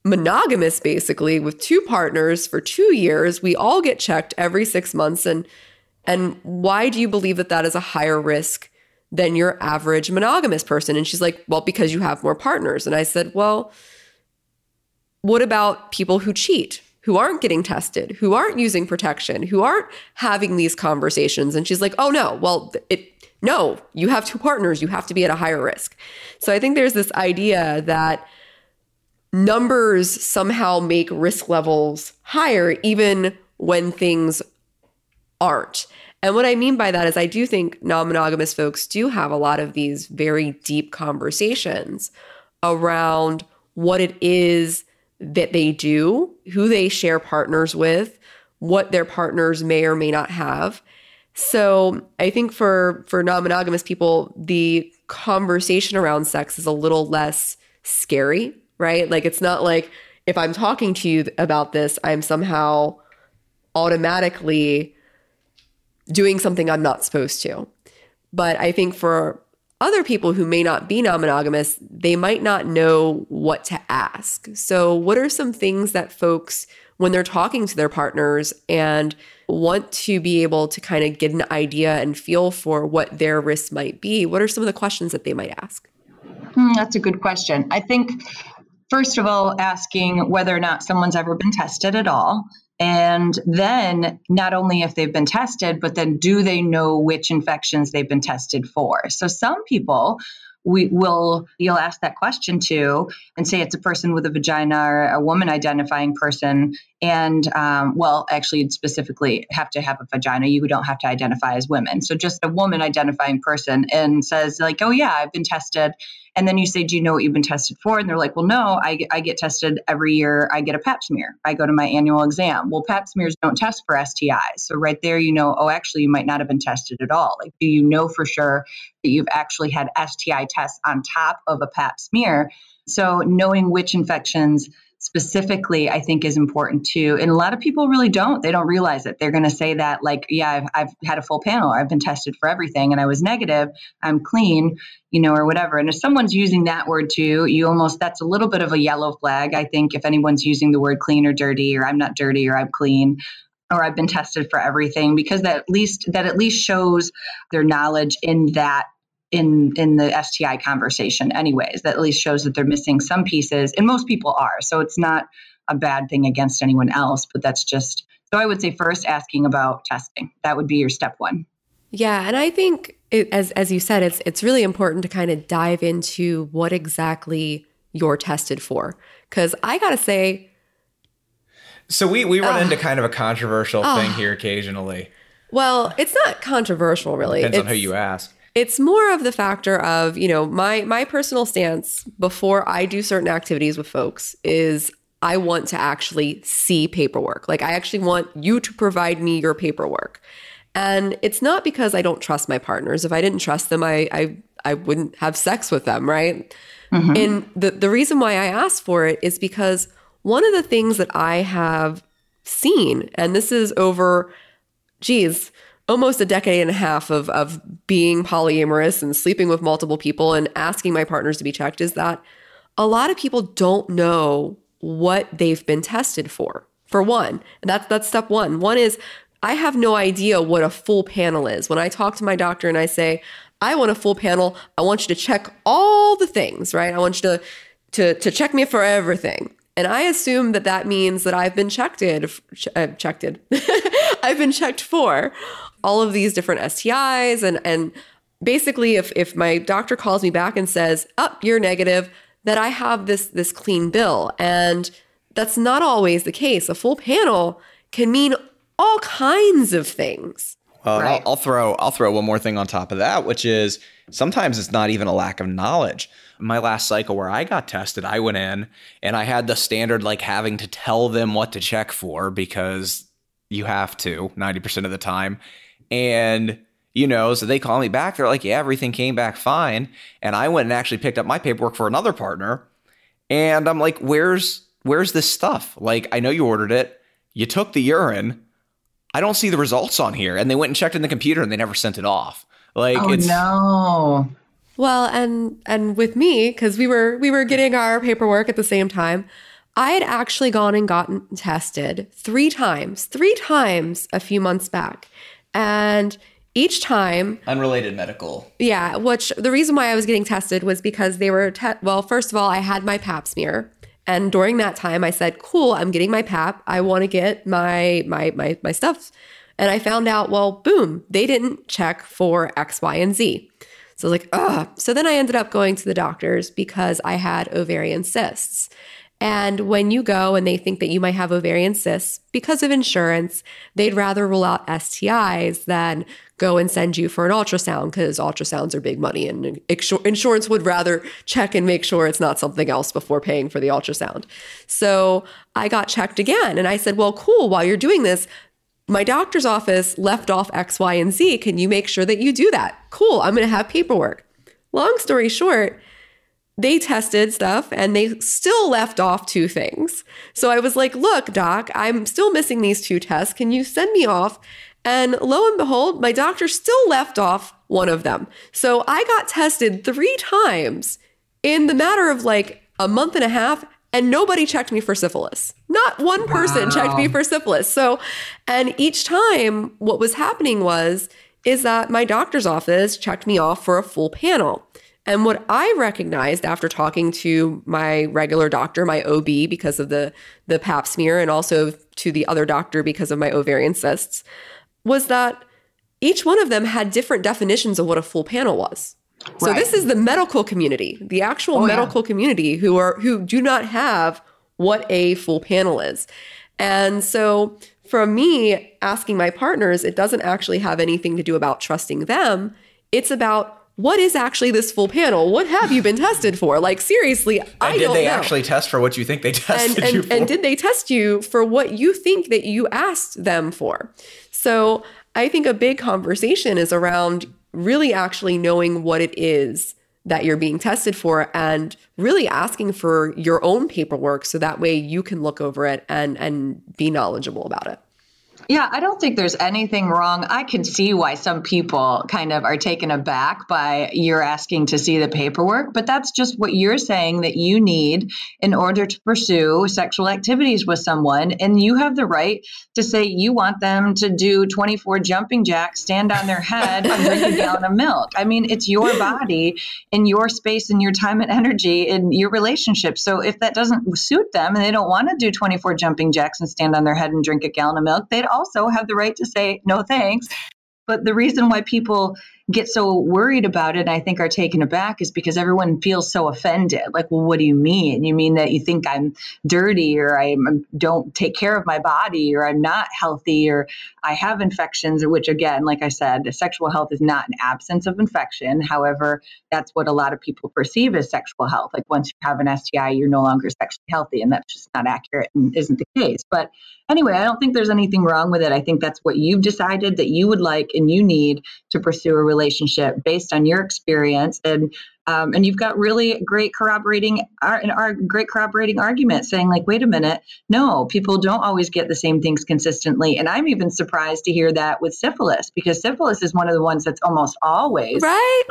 monogamous basically with two partners for 2 years. We all get checked every 6 months and and why do you believe that that is a higher risk than your average monogamous person? And she's like, "Well, because you have more partners." And I said, "Well, what about people who cheat? Who aren't getting tested, who aren't using protection, who aren't having these conversations?" And she's like, "Oh no, well, it no, you have two partners, you have to be at a higher risk. So I think there's this idea that numbers somehow make risk levels higher, even when things aren't. And what I mean by that is, I do think non monogamous folks do have a lot of these very deep conversations around what it is that they do, who they share partners with, what their partners may or may not have. So I think for for non-monogamous people, the conversation around sex is a little less scary, right? Like it's not like if I'm talking to you about this, I'm somehow automatically doing something I'm not supposed to. But I think for other people who may not be non monogamous, they might not know what to ask. So, what are some things that folks, when they're talking to their partners and want to be able to kind of get an idea and feel for what their risks might be, what are some of the questions that they might ask? Hmm, that's a good question. I think, first of all, asking whether or not someone's ever been tested at all. And then not only if they've been tested, but then do they know which infections they've been tested for? So some people we will you'll ask that question to and say it's a person with a vagina or a woman identifying person. And um, well actually you'd specifically have to have a vagina. You don't have to identify as women. So just a woman identifying person and says like oh yeah i've been tested and then you say, Do you know what you've been tested for? And they're like, Well, no, I, I get tested every year. I get a pap smear. I go to my annual exam. Well, pap smears don't test for STIs. So, right there, you know, oh, actually, you might not have been tested at all. Like, do you know for sure that you've actually had STI tests on top of a pap smear? So, knowing which infections specifically i think is important too and a lot of people really don't. They don't realize it. They're going to say that like yeah I've, I've had a full panel. I've been tested for everything and i was negative. I'm clean you know or whatever and if someone's using that word too you almost that's a little bit of a yellow flag i think if anyone's using the word clean or dirty or i'm not dirty or i'm clean or I've been tested for everything because that at least that at least shows their knowledge in that in in the STI conversation anyways that at least shows that they're missing some pieces and most people are. So it's not a bad thing against anyone else but that's just so I would say first asking about testing. That would be your step 1 yeah and I think it, as as you said it's it's really important to kind of dive into what exactly you're tested for. Cuz I got to say so we we run uh, into kind of a controversial uh, thing here occasionally. Well, it's not controversial, really. Depends it's, on who you ask. It's more of the factor of, you know, my my personal stance before I do certain activities with folks is I want to actually see paperwork. Like I actually want you to provide me your paperwork. And it's not because I don't trust my partners. If I didn't trust them, I I, I wouldn't have sex with them, right? Mm-hmm. And the, the reason why I ask for it is because one of the things that I have seen, and this is over, geez, almost a decade and a half of of being polyamorous and sleeping with multiple people and asking my partners to be checked is that a lot of people don't know what they've been tested for. For one, and that's that's step 1. One is I have no idea what a full panel is. When I talk to my doctor and I say, "I want a full panel. I want you to check all the things, right? I want you to to to check me for everything." And I assume that that means that I've been checked in, uh, checked in. (laughs) I've been checked for all of these different STIs and and basically if if my doctor calls me back and says, "Up, oh, you're negative," that I have this this clean bill. And that's not always the case. A full panel can mean all kinds of things. Well, right. I'll, I'll throw I'll throw one more thing on top of that, which is sometimes it's not even a lack of knowledge. My last cycle where I got tested, I went in and I had the standard like having to tell them what to check for because you have to 90% of the time. And, you know, so they call me back. They're like, yeah, everything came back fine. And I went and actually picked up my paperwork for another partner. And I'm like, where's where's this stuff? Like, I know you ordered it. You took the urine. I don't see the results on here. And they went and checked in the computer and they never sent it off. Like oh, it's no. Well, and and with me cuz we were we were getting our paperwork at the same time. I had actually gone and gotten tested 3 times. 3 times a few months back. And each time unrelated medical. Yeah which the reason why i was getting tested was because they were te- well first of all i had my pap smear. And during that time i said cool i'm getting my pap. I want to get my my my my stuff. And i found out well boom they didn't check for x y and z. So I was like ugh. So then i ended up going to the doctors because i had ovarian cysts and when you go and they think that you might have ovarian cysts because of insurance, they'd rather rule out STIs than go and send you for an ultrasound because ultrasounds are big money and insurance would rather check and make sure it's not something else before paying for the ultrasound. So I got checked again and I said, well, cool, while you're doing this, my doctor's office left off X, Y, and Z. Can you make sure that you do that? Cool, I'm going to have paperwork. Long story short, they tested stuff and they still left off two things. So I was like, look, doc, I'm still missing these two tests. Can you send me off? And lo and behold, my doctor still left off one of them. So I got tested three times in the matter of like a month and a half, and nobody checked me for syphilis. Not one person wow. checked me for syphilis. So, and each time what was happening was, is that my doctor's office checked me off for a full panel. And what I recognized after talking to my regular doctor, my OB, because of the the pap smear, and also to the other doctor because of my ovarian cysts, was that each one of them had different definitions of what a full panel was. Right. So this is the medical community, the actual oh, medical yeah. community who are who do not have what a full panel is. And so from me asking my partners, it doesn't actually have anything to do about trusting them. It's about what is actually this full panel? What have you been tested for? Like seriously, and I did they know. actually test for what you think they (laughs) tested and, and, you for? And did they test you for what you think that you asked them for? So I think a big conversation is around really actually knowing what it is that you're being tested for and really asking for your own paperwork so that way you can look over it and and be knowledgeable about it. Yeah, I don't think there's anything wrong. I can see why some people kind of are taken aback by you're asking to see the paperwork, but that's just what you're saying that you need in order to pursue sexual activities with someone. And you have the right to say you want them to do 24 jumping jacks, stand on their head, and drink a gallon of milk. I mean, it's your body and your space and your time and energy in your relationship. So if that doesn't suit them and they don't want to do 24 jumping jacks and stand on their head and drink a gallon of milk, they'd also have the right to say no thanks. But the reason why people get so worried about it and I think are taken aback is because everyone feels so offended. Like, well, what do you mean? You mean that you think I'm dirty or I don't take care of my body or I'm not healthy or I have infections, which again, like I said, sexual health is not an absence of infection. However, that's what a lot of people perceive as sexual health. Like once you have an STI, you're no longer sexually healthy. And that's just not accurate and isn't the case. But anyway, I don't think there's anything wrong with it. I think that's what you've decided that you would like and you need to pursue a relationship based on your experience. And um, and you've got really great corroborating and our great corroborating argument saying like wait a minute. No people don't always get the same things consistently. And i'm even surprised to hear that with syphilis because syphilis is one of the ones that's almost always right.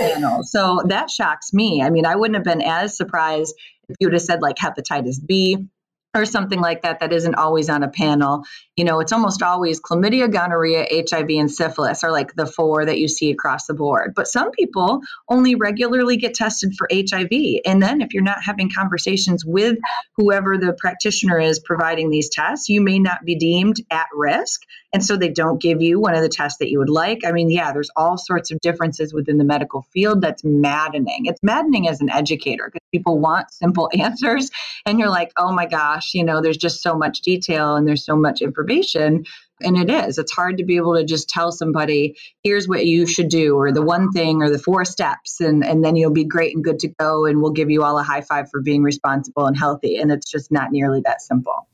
panel. So that shocks me. I mean i wouldn't have been as surprised if you would have said like hepatitis b or something like that that isn't always on a panel. You know, it's almost always chlamydia, gonorrhea, HIV, and syphilis are like the four that you see across the board. But some people only regularly get tested for HIV. And then if you're not having conversations with whoever the practitioner is providing these tests, you may not be deemed at risk. And so they don't give you one of the tests that you would like. I mean, yeah, there's all sorts of differences within the medical field that's maddening. It's maddening as an educator because people want simple (laughs) answers. And you're like, oh my gosh, you know, there's just so much detail and there's so much information. And it is. It's hard to be able to just tell somebody, here's what you should do, or the one thing, or the four steps, and, and then you'll be great and good to go. And we'll give you all a high five for being responsible and healthy. And it's just not nearly that simple.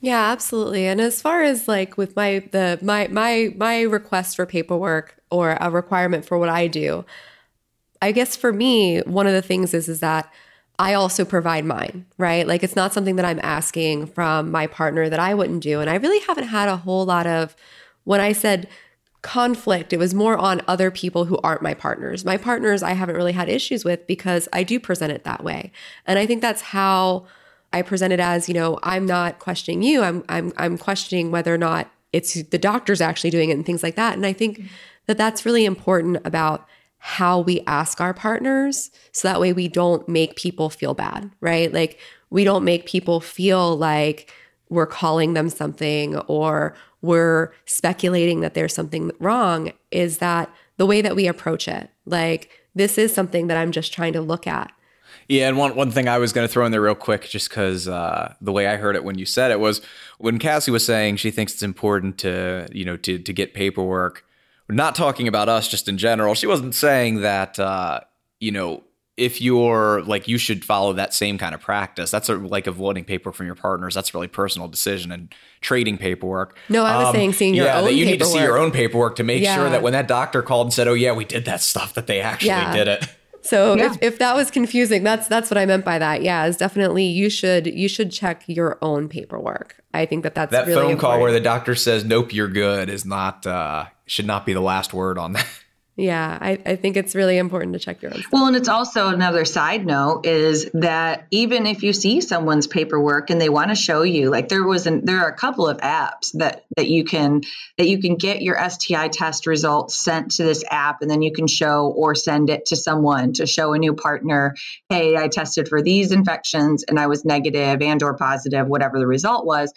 Yeah, absolutely. And as far as like with my the my my my request for paperwork or a requirement for what I do, I guess for me, one of the things is is that I also provide mine, right? Like it's not something that I'm asking from my partner that I wouldn't do. And I really haven't had a whole lot of when I said conflict. It was more on other people who aren't my partners. My partners, I haven't really had issues with because I do present it that way. And I think that's how I present it as, you know, I'm not questioning you. I'm I'm I'm questioning whether or not it's the doctor's actually doing it and things like that. And I think that that's really important about how we ask our partners so that way we don't make people feel bad, right? Like we don't make people feel like we're calling them something or we're speculating that there's something wrong is that the way that we approach it. Like, this is something that I'm just trying to look at. Yeah, and one one thing I was going to throw in there real quick, just because uh, the way I heard it when you said it was when Cassie was saying she thinks it's important to you know to to get paperwork. Not talking about us, just in general. She wasn't saying that uh, you know if you're like you should follow that same kind of practice that's a, like avoiding paperwork from your partners that's a really personal decision and trading paperwork no i was um, saying seeing your yeah, own that you paperwork. need to see your own paperwork to make yeah. sure that when that doctor called and said oh yeah we did that stuff that they actually yeah. did it so yeah. if, if that was confusing that's that's what i meant by that yeah is definitely you should you should check your own paperwork i think that that's that really phone important. call where the doctor says nope you're good is not uh should not be the last word on that yeah, I, I think it's really important to check your own. Stuff. Well, and it's also another side note is that even if you see someone's paperwork and they want to show you, like there was an, there are a couple of apps that that you can that you can get your STI test results sent to this app, and then you can show or send it to someone to show a new partner, hey, I tested for these infections and I was negative and or positive, whatever the result was.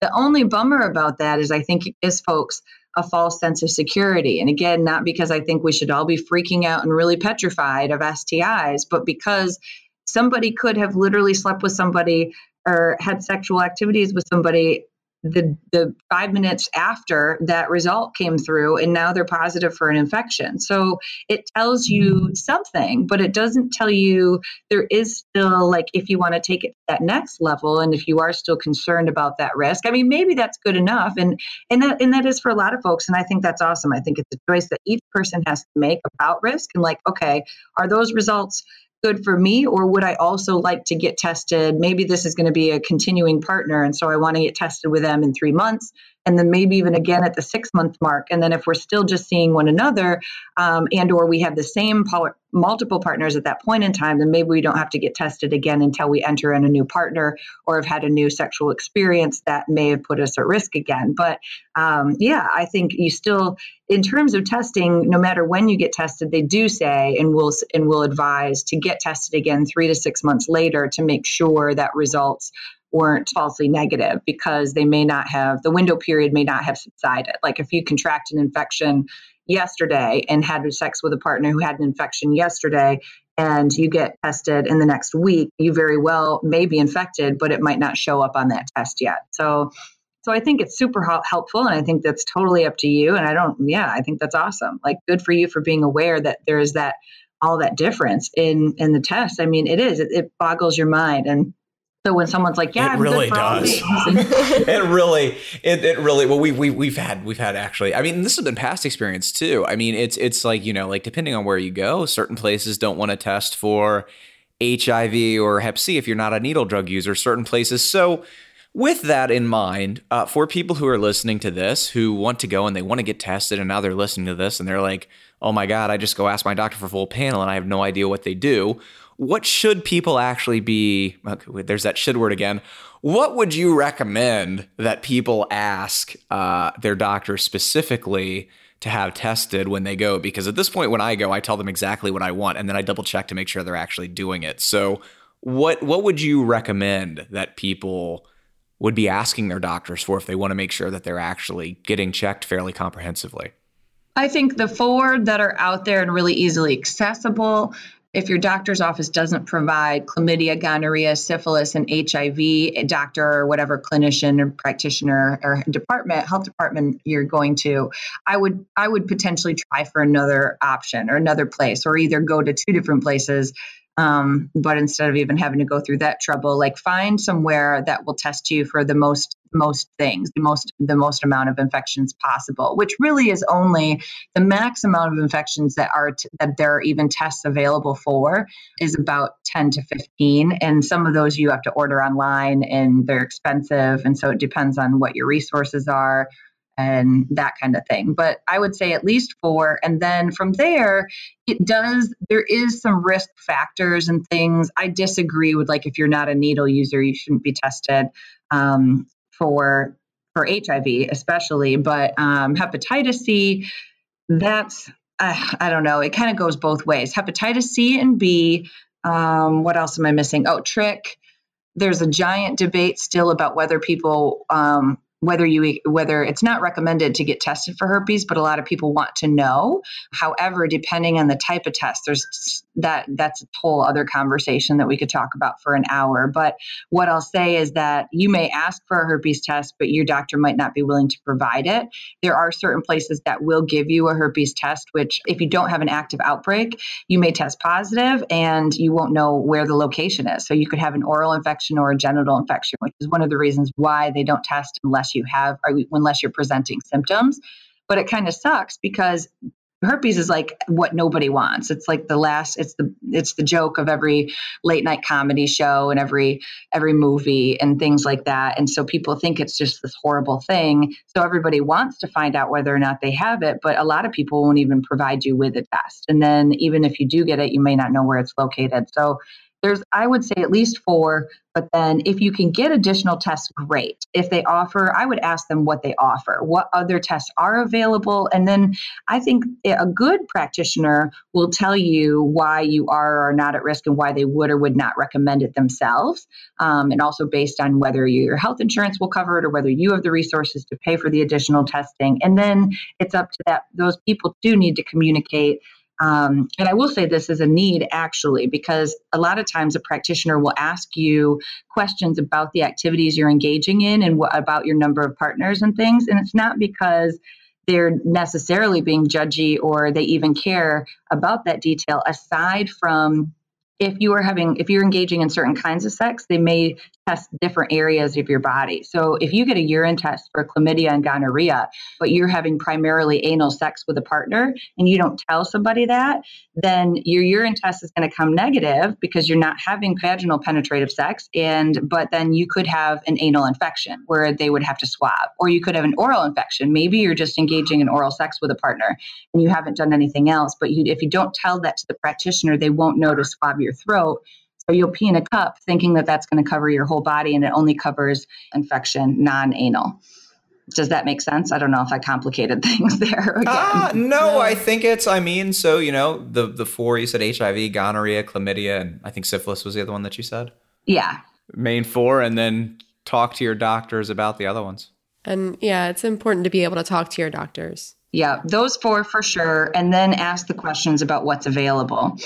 The only bummer about that is I think is folks a false sense of security. And again, not because I think we should all be freaking out and really petrified of STIs, but because somebody could have literally slept with somebody or had sexual activities with somebody the the five minutes after that result came through and now they're positive for an infection. So it tells you something but it doesn't tell you there is still like if you want to take it to that next level and if you are still concerned about that risk. I mean maybe that's good enough and and that and that is for a lot of folks and i think that's awesome. I think it's a choice that each person has to make about risk and like okay are those results good for me or would i also like to get tested? Maybe this is going to be a continuing partner and so i want to get tested with them in three months and then maybe even again at the six month mark. And then if we're still just seeing one another um, and or we have the same multiple partners at that point in time then maybe we don't have to get tested again until we enter in a new partner or have had a new sexual experience that may have put us at risk again. But um, yeah i think you still in terms of testing no matter when you get tested they do say and will and will advise to get tested again three to six months later to make sure that results weren't falsely negative because they may not have the window period may not have subsided. Like if you contract an infection yesterday and had sex with a partner who had an infection yesterday and you get tested in the next week, you very well may be infected, but it might not show up on that test yet. So so I think it's super helpful and I think that's totally up to you and I don't yeah, I think that's awesome. Like good for you for being aware that there is that all that difference in in the test. I mean, it is. It, it boggles your mind and so when someone's like, "Yeah, it I'm really does," (laughs) it really, it, it really. Well, we we we've had we've had actually. I mean, this has been past experience too. I mean, it's it's like you know, like depending on where you go, certain places don't want to test for HIV or Hep C if you're not a needle drug user. Certain places, so. With that in mind, uh, for people who are listening to this who want to go and they want to get tested, and now they're listening to this and they're like, oh my God, I just go ask my doctor for full panel and I have no idea what they do what should people actually be? Okay, there's that should word again. What would you recommend that people ask uh, their doctor specifically to have tested when they go? Because at this point, when I go, I tell them exactly what I want, and then I double check to make sure they're actually doing it. So, what what would you recommend that people would be asking their doctors for if they want to make sure that they're actually getting checked fairly comprehensively? I think the four that are out there and really easily accessible if your doctor's office doesn't provide chlamydia, gonorrhea, syphilis, and HIV, a doctor or whatever clinician or practitioner or department, health department you're going to, I would I would potentially try for another option or another place, or either go to two different places um, but instead of even having to go through that trouble, like find somewhere that will test you for the most most things, the most the most amount of infections possible, which really is only the max amount of infections that are t- that there are even tests available for is about 10 to 15 and some of those you have to order online and they're expensive. And so it depends on what your resources are and that kind of thing. But I would say at least four. And then from there, it does, there is some risk factors and things. I disagree with like if you're not a needle user, you shouldn't be tested um, for for HIV, especially. But um, hepatitis C, that's uh, I don't know. It kind of goes both ways. Hepatitis C and B. Um, what else am I missing? Oh, trich. There's a giant debate still about whether people um, whether you whether it's not recommended to get tested for herpes but a lot of people want to know. However depending on the type of test there's that that's a whole other conversation that we could talk about for an hour. But what i'll say is that you may ask for a herpes test but your doctor might not be willing to provide it. There are certain places that will give you a herpes test which if you don't have an active outbreak you may test positive and you won't know where the location is. So you could have an oral infection or a genital infection which is one of the reasons why they don't test unless you have, unless you're presenting symptoms. But it kind of sucks because herpes is like what nobody wants. It's like the last it's the it's the joke of every late night comedy show and every every movie and things like that. And so people think it's just this horrible thing. So everybody wants to find out whether or not they have it but a lot of people won't even provide you with a test and then even if you do get it you may not know where it's located. So there's i would say at least four but then if you can get additional tests great. If they offer i would ask them what they offer what other tests are available and then i think a good practitioner will tell you why you are or are not at risk and why they would or would not recommend it themselves um, and also based on whether your health insurance will cover it or whether you have the resources to pay for the additional testing and then it's up to that those people do need to communicate um, and I will say this is a need actually, because a lot of times a practitioner will ask you questions about the activities you're engaging in and wh- about your number of partners and things. And it's not because they're necessarily being judgy or they even care about that detail aside from if you are having if you're engaging in certain kinds of sex they may test different areas of your body. So if you get a urine test for chlamydia and gonorrhea but you're having primarily anal sex with a partner and you don't tell somebody that then your urine test is going to come negative because you're not having vaginal penetrative sex and but then you could have an anal infection where they would have to swab or you could have an oral infection. Maybe you're just engaging in oral sex with a partner and you haven't done anything else but you, if you don't tell that to the practitioner they won't know to swab your your throat. So you'll pee in a cup thinking that that's going to cover your whole body and it only covers infection, non anal. Does that make sense? I don't know if I complicated (laughs) things there. Ah, no, I think it's. I mean, so you know, the the four you said HIV, gonorrhea, chlamydia, and I think syphilis was the other one that you said. Yeah. Main four, and then talk to your doctors about the other ones. And yeah, it's important to be able to talk to your doctors. Yeah, those four for sure, and then ask the questions about what's available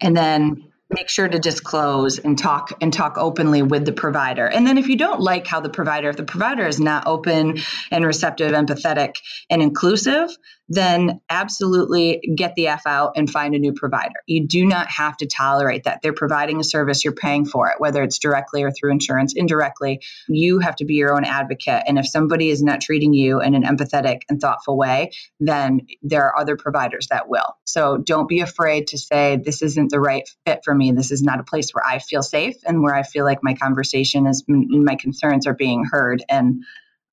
and then make sure to disclose and talk and talk openly with the provider. And then if you don't like how the provider, if the provider is not open and receptive, empathetic and inclusive, then absolutely get the F out and find a new provider. You do not have to tolerate that. They're providing a service, you're paying for it, whether it's directly or through insurance, indirectly. You have to be your own advocate. And if somebody is not treating you in an empathetic and thoughtful way, then there are other providers that will. So don't be afraid to say, this isn't the right fit for me. This is not a place where I feel safe and where I feel like my conversation is, my concerns are being heard and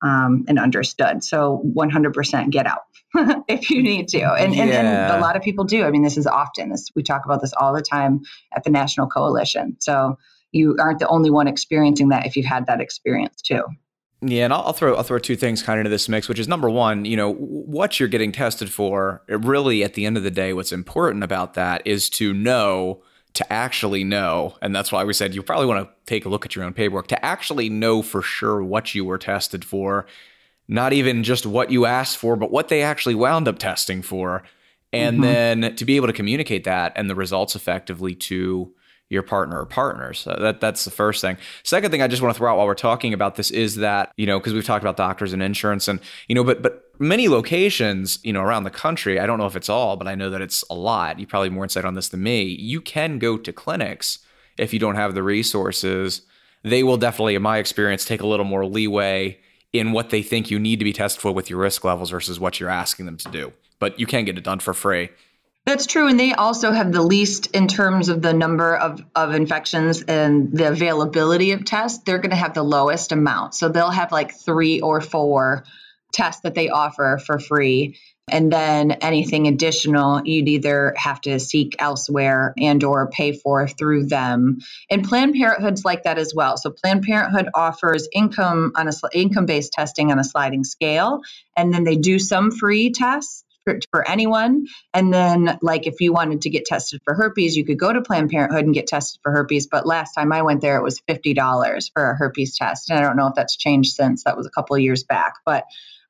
um, and understood. So 100% get out. (laughs) if you need to. And, and, and, a lot of people do. I mean, this is often this we talk about this all the time at the National Coalition. So you aren't the only one experiencing that if you've had that experience too. Yeah, and I'll, I'll, throw I'll throw two things kind of into this mix, which is number one, you know, what you're getting tested for. Really, at the end of the day, what's important about that is to know to actually know, and that's why we said you probably want to take a look at your own paperwork to actually know for sure what you were tested for not even just what you asked for, but what they actually wound up testing for. And mm-hmm. then to be able to communicate that and the results effectively to your partner or partners. So that that's the first thing. Second thing I just want to throw out while we're talking about this is that, you know, because we've talked about doctors and insurance and, you know, but but many locations, you know, around the country, I don't know if it's all, but I know that it's a lot. You probably have more insight on this than me. You can go to clinics if you don't have the resources. They will definitely, in my experience, take a little more leeway in what they think you need to be tested for with your risk levels versus what you're asking them to do. But you can get it done for free. That's true. And they also have the least in terms of the number of, of infections and the availability of tests. They're going to have the lowest amount. So they'll have like three or four tests that they offer for free and then anything additional you'd either have to seek elsewhere and or pay for through them. And planned parenthood's like that as well. So planned parenthood offers income on a income based testing on a sliding scale. And then they do some free tests for, anyone. And then like if you wanted to get tested for herpes you could go to planned parenthood and get tested for herpes. But last time i went there it was $50 for a herpes test. And i don't know if that's changed since. That was a couple of years back. But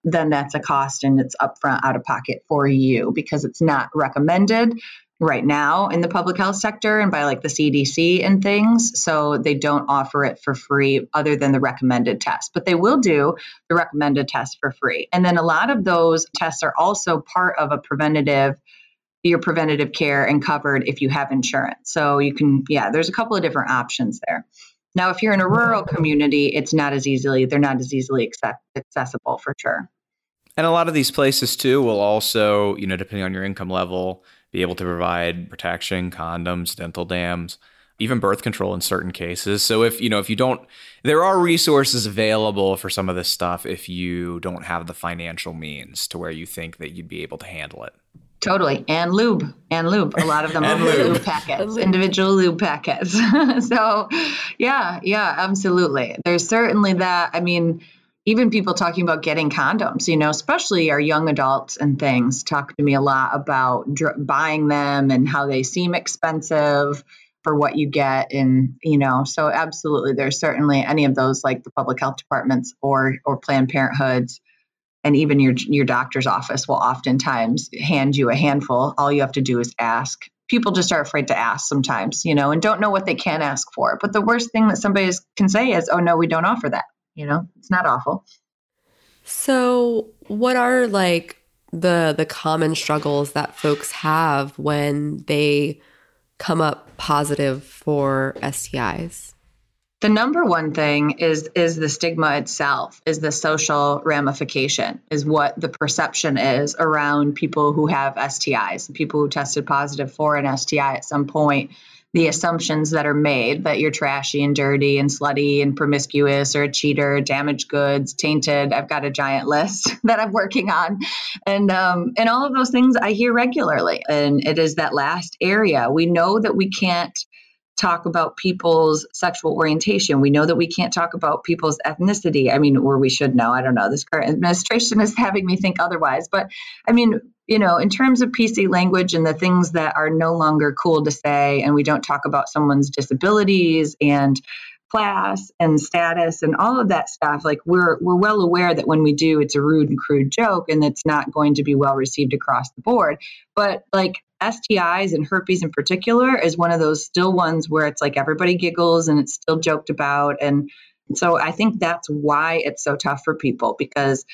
then that's a cost and it's upfront out of pocket for you because it's not recommended right now in the public health sector and by like the CDC and things. So they don't offer it for free other than the recommended test, but they will do the recommended test for free. And then a lot of those tests are also part of a preventative your preventative care and covered if you have insurance. So you can yeah, there's a couple of different options there. Now, if you're in a rural community, it's not as easily, they're not as easily accessible for sure. And a lot of these places too will also, you know, depending on your income level, be able to provide protection, condoms, dental dams, even birth control in certain cases. So if, you know, if you don't there are resources available for some of this stuff if you don't have the financial means to where you think that you'd be able to handle it. Totally. And lube. And lube. A lot of them (laughs) are lube. lube packets, individual lube packets. (laughs) so, yeah, yeah, absolutely. There's certainly that. I mean, even people talking about getting condoms, you know, especially our young adults and things talk to me a lot about dr- buying them and how they seem expensive for what you get and you know so absolutely there's certainly any of those like the public health departments or or planned parenthoods and even your your doctor's office will oftentimes hand you a handful. All you have to do is ask. People just are afraid to ask sometimes you know and don't know what they can ask for. But the worst thing that somebody can say is oh no we don't offer that you know? It's not awful. So what are like the the common struggles that folks have when they come up positive for STIs the number one thing is is the stigma itself is the social ramification is what the perception is around people who have stis people who tested positive for an sti at some point. The assumptions that are made that you're trashy and dirty and slutty and promiscuous or a cheater damaged goods tainted i've got a giant list (laughs) that i'm working on. And um, and all of those things i hear regularly. And it is that last area. We know that we can't talk about people's sexual orientation. We know that we can't talk about people's ethnicity. I mean, or we should know. I don't know. This current administration is having me think otherwise. But I mean, you know, in terms of PC language and the things that are no longer cool to say, and we don't talk about someone's disabilities and class and status and all of that stuff like we're we're well aware that when we do it's a rude and crude joke and it's not going to be well received across the board but like STIs and herpes in particular is one of those still ones where it's like everybody giggles and it's still joked about. And so I think that's why it's so tough for people because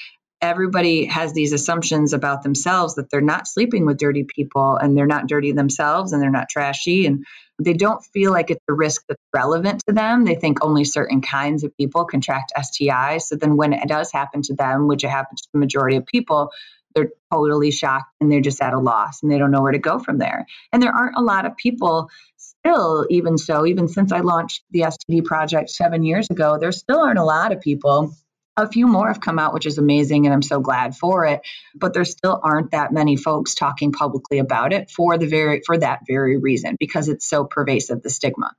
everybody has these assumptions about themselves that they're not sleeping with dirty people and they're not dirty themselves and they're not trashy and they don't feel like it's a risk that's relevant to them. They think only certain kinds of people contract STIs. So then when it does happen to them, which it happens to the majority of people, they're totally shocked and they're just at a loss and they don't know where to go from there. And there aren't a lot of people still, even so, even since I launched the STD project seven years ago, there still aren't a lot of people. A few more have come out, which is amazing, and I'm so glad for it. But there still aren't that many folks talking publicly about it for the very for that very reason, because it's so pervasive, the stigma.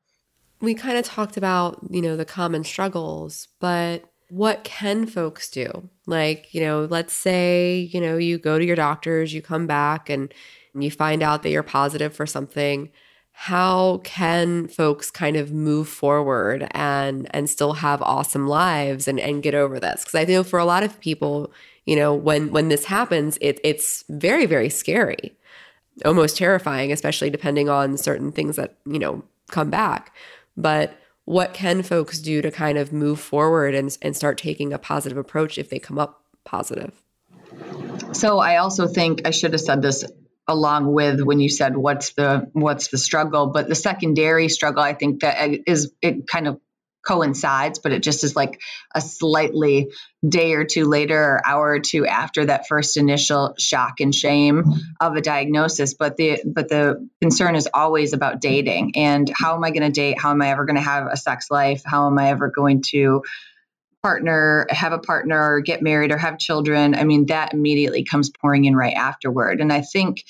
We kind of talked about, you know, the common struggles, but what can folks do? Like, you know, let's say, you know, you go to your doctors, you come back and you find out that you're positive for something. How can folks kind of move forward and and still have awesome lives and, and get over this? Because I know for a lot of people, you know, when when this happens, it, it's very, very scary, almost terrifying, especially depending on certain things that, you know, come back. But what can folks do to kind of move forward and, and start taking a positive approach if they come up positive? So I also think I should have said this along with when you said what's the what's the struggle but the secondary struggle i think that is it kind of coincides, but it just is like a slightly day or two later or hour or two after that first initial shock and shame of a diagnosis. But the but the concern is always about dating and how am I going to date? How am I ever going to have a sex life? How am I ever going to partner, have a partner, or get married, or have children, I mean, that immediately comes pouring in right afterward. And I think,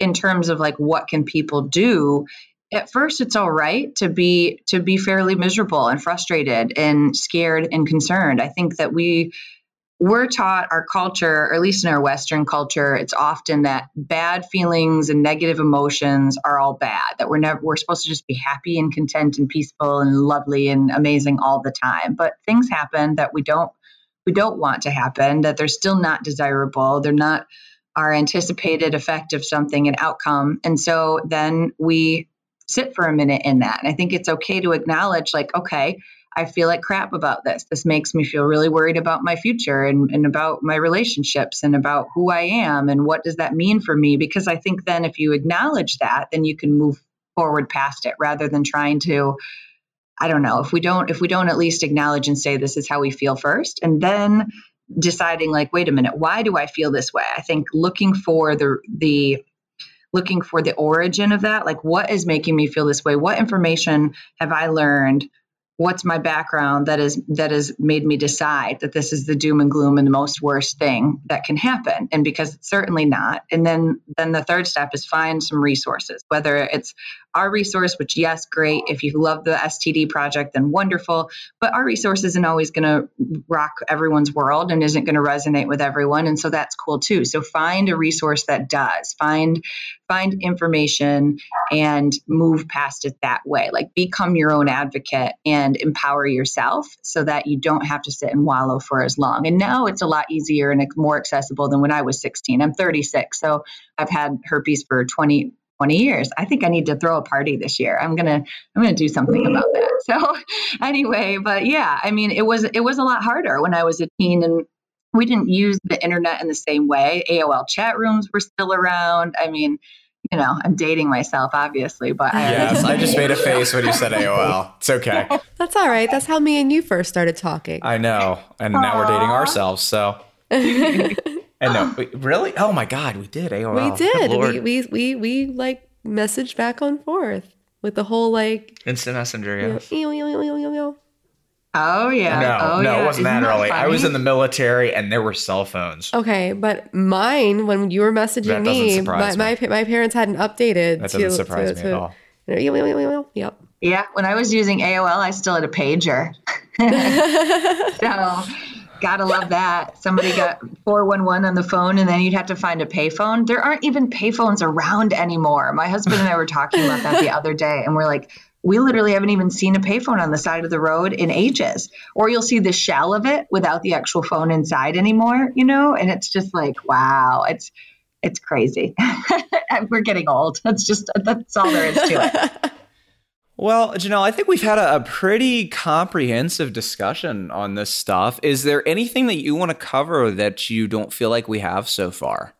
in terms of like what can people do, at first it's all right to be to be fairly miserable and frustrated and scared and concerned. I think that we we're taught our culture, or at least in our Western culture, it's often that bad feelings and negative emotions are all bad. That we're never we're supposed to just be happy and content and peaceful and lovely and amazing all the time. But things happen that we don't we don't want to happen. That they're still not desirable. They're not our anticipated effect of something, an outcome. And so then we sit for a minute in that. And I think it's okay to acknowledge, like, okay, I feel like crap about this. This makes me feel really worried about my future and, and about my relationships and about who I am and what does that mean for me. Because I think then if you acknowledge that, then you can move forward past it rather than trying to I don't know if we don't if we don't at least acknowledge and say this is how we feel first and then deciding like wait a minute why do I feel this way I think looking for the the looking for the origin of that? Like what is making me feel this way? What information have I learned? What's my background that is that has made me decide that this is the doom and gloom and the most worst thing that can happen? And because it's certainly not. And then then the third step is find some resources whether it's our resource which yes great. If you love the std project then wonderful. But our resource isn't always going to rock everyone's world and isn't going to resonate with everyone and so that's cool too. So find a resource that does. Find find information and move past it that way. Like become your own advocate and empower yourself so that you don't have to sit and wallow for as long. And now it's a lot easier and more accessible than when i was 16 i'm 36 so i've had herpes for 20 20 years. I think I need to throw a party this year. I'm going to I'm going to do something about that. (laughs) So anyway, but yeah, I mean, it was it was a lot harder when I was a teen and we didn't use the internet in the same way. AOL chat rooms were still around. I mean, you know, I'm dating myself, obviously, but I yes, I just made a (laughs) face when you said AOL. It's okay. (laughs) That's all right. That's how me and you first started talking. I know, and Aww. now we're dating ourselves. So and no, (gasps) wait, really? Oh my God, we did AOL. We did. We, we we we like messaged back and forth with the whole like instant messenger. Yes. oh yeah. No, oh, no, yeah. it wasn't that, that early. Funny? I was in the military, and there were cell phones. Okay, but mine when you were messaging me, my, my, my parents hadn't updated. That doesn't surprise to, me to, at all. Yep. Yeah, when I was using AOL, I still had a pager. (laughs) (laughs) so Gotta love that. Somebody got 411 on the phone and then you'd have to find a payphone. There aren't even payphones around anymore. My husband and I were talking about that the (laughs) other day and we're like, we literally haven't even seen a payphone on the side of the road in ages. Or you'll see the shell of it without the actual phone inside anymore, you know? And it's just like, wow, it's it's crazy. (laughs) we're getting old. That's just that's all there is to it. (laughs) Well, Jenelle, I think we've had a, a, pretty comprehensive discussion on this stuff. Is there anything that you want to cover that you don't feel like we have so far?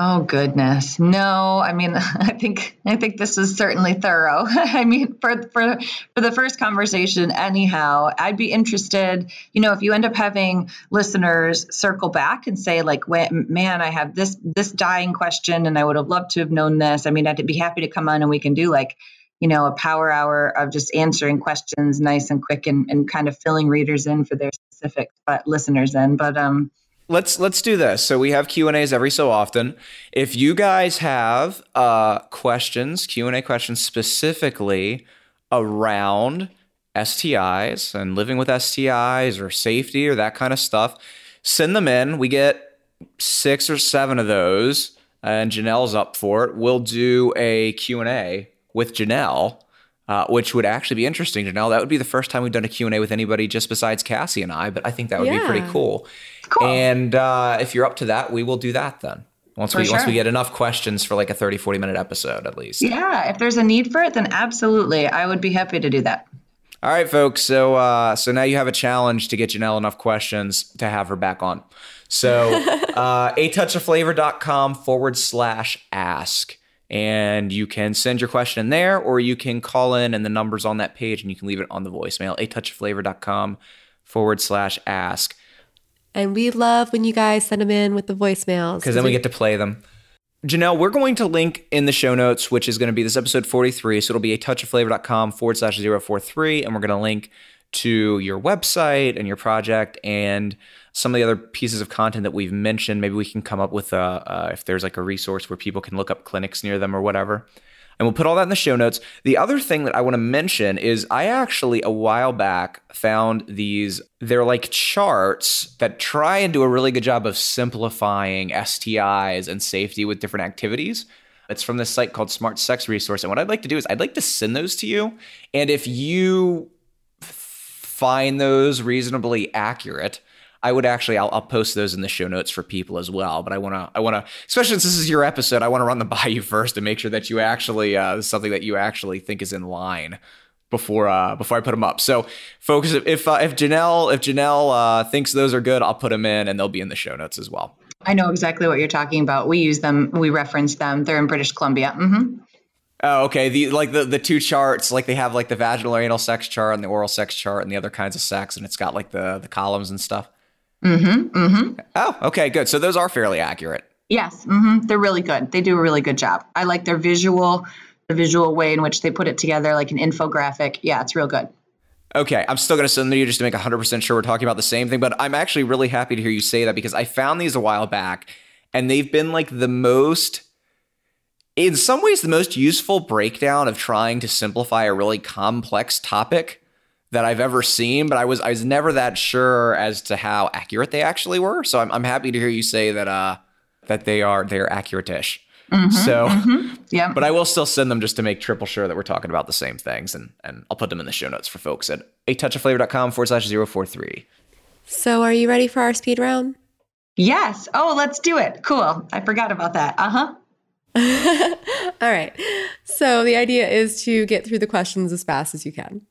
Oh goodness. No, I mean (laughs) I think I think this is certainly thorough. (laughs) I mean for for for the first conversation anyhow, I'd be interested, you know, if you end up having listeners circle back and say like, "Man, I have this this dying question and I would have loved to have known this." I mean, I'd be happy to come on and we can do like you know, a power hour of just answering questions nice and quick and, and kind of filling readers in for their specific but listeners in. But um let's let's do this. So we have Q and A's every so often. If you guys have uh, questions, Q and A questions specifically around STIs and living with STIs or safety or that kind of stuff, send them in. We get six or seven of those, and Jenelle's up for it. We'll do a Q and A with Jenelle, uh, which would actually be interesting, Jenelle. That would be the first time we've done a Q&A with anybody just besides Cassie and I, but I think that would yeah. be pretty cool. cool. And uh, if you're up to that, we will do that then. Once for we sure. once we get enough questions for like a 30 40 minute episode at least. Yeah, if there's a need for it then absolutely. I would be happy to do that. All right, folks. So uh, so now you have a challenge to get Jenelle enough questions to have her back on. So (laughs) uh, a touchofflavor.com forward slash ask and you can send your question in there or you can call in and the number's on that page and you can leave it on the voicemail a touchofflavor.com forward slash ask. And we love when you guys send them in with the voicemails. Because then we get to play them. Jenelle we're going to link in the show notes which is going to be this episode 43 so it'll be a touchofflavor.com forward slash 043 and we're going to link to your website and your project and some of the other pieces of content that we've mentioned. Maybe we can come up with a, uh, if there's like a resource where people can look up clinics near them or whatever. And we'll put all that in the show notes. The other thing that I want to mention is I actually a while back found these, they're like charts that try and do a really good job of simplifying STIs and safety with different activities. It's from this site called Smart Sex Resource. And what I'd like to do is I'd like to send those to you. And if you find those reasonably accurate, I would actually I'll, I'll, post those in the show notes for people as well. But I want to I want to especially since this is your episode, I want to run them by you first to make sure that you actually uh, something that you actually think is in line before uh, before I put them up. So folks, if uh, if Jenelle if Jenelle uh, thinks those are good, I'll put them in and they'll be in the show notes as well. I know exactly what you're talking about. We use them. We reference them. They're in British Columbia. Mm-hmm. Oh, okay. The like the the two charts, like they have like the vaginal anal sex chart and the oral sex chart and the other kinds of sex, and it's got like the the columns and stuff. Mm-hmm. Mm-hmm. Oh, okay, good. So those are fairly accurate. Yes, mm-hmm. they're really good. They do a really good job. I like their visual, the visual way in which they put it together, like an infographic. Yeah, it's real good. Okay, I'm still going to send them to you just to make 100% sure we're talking about the same thing, but I'm actually really happy to hear you say that because I found these a while back and they've been like the most in some ways the most useful breakdown of trying to simplify a really complex topic that I've ever seen, but I was I was never that sure as to how accurate they actually were. So I'm I'm happy to hear you say that uh that they are they're accurate-ish. Mm-hmm, so mm-hmm. yeah, but I will still send them just to make triple sure that we're talking about the same things, and and I'll put them in the show notes for folks at a touch of touchofflavor.com forward slash zero four three. So are you ready for our speed round? Yes. Oh, let's do it. Cool. I forgot about that. Uh huh. (laughs) All right. So the idea is to get through the questions as fast as you can.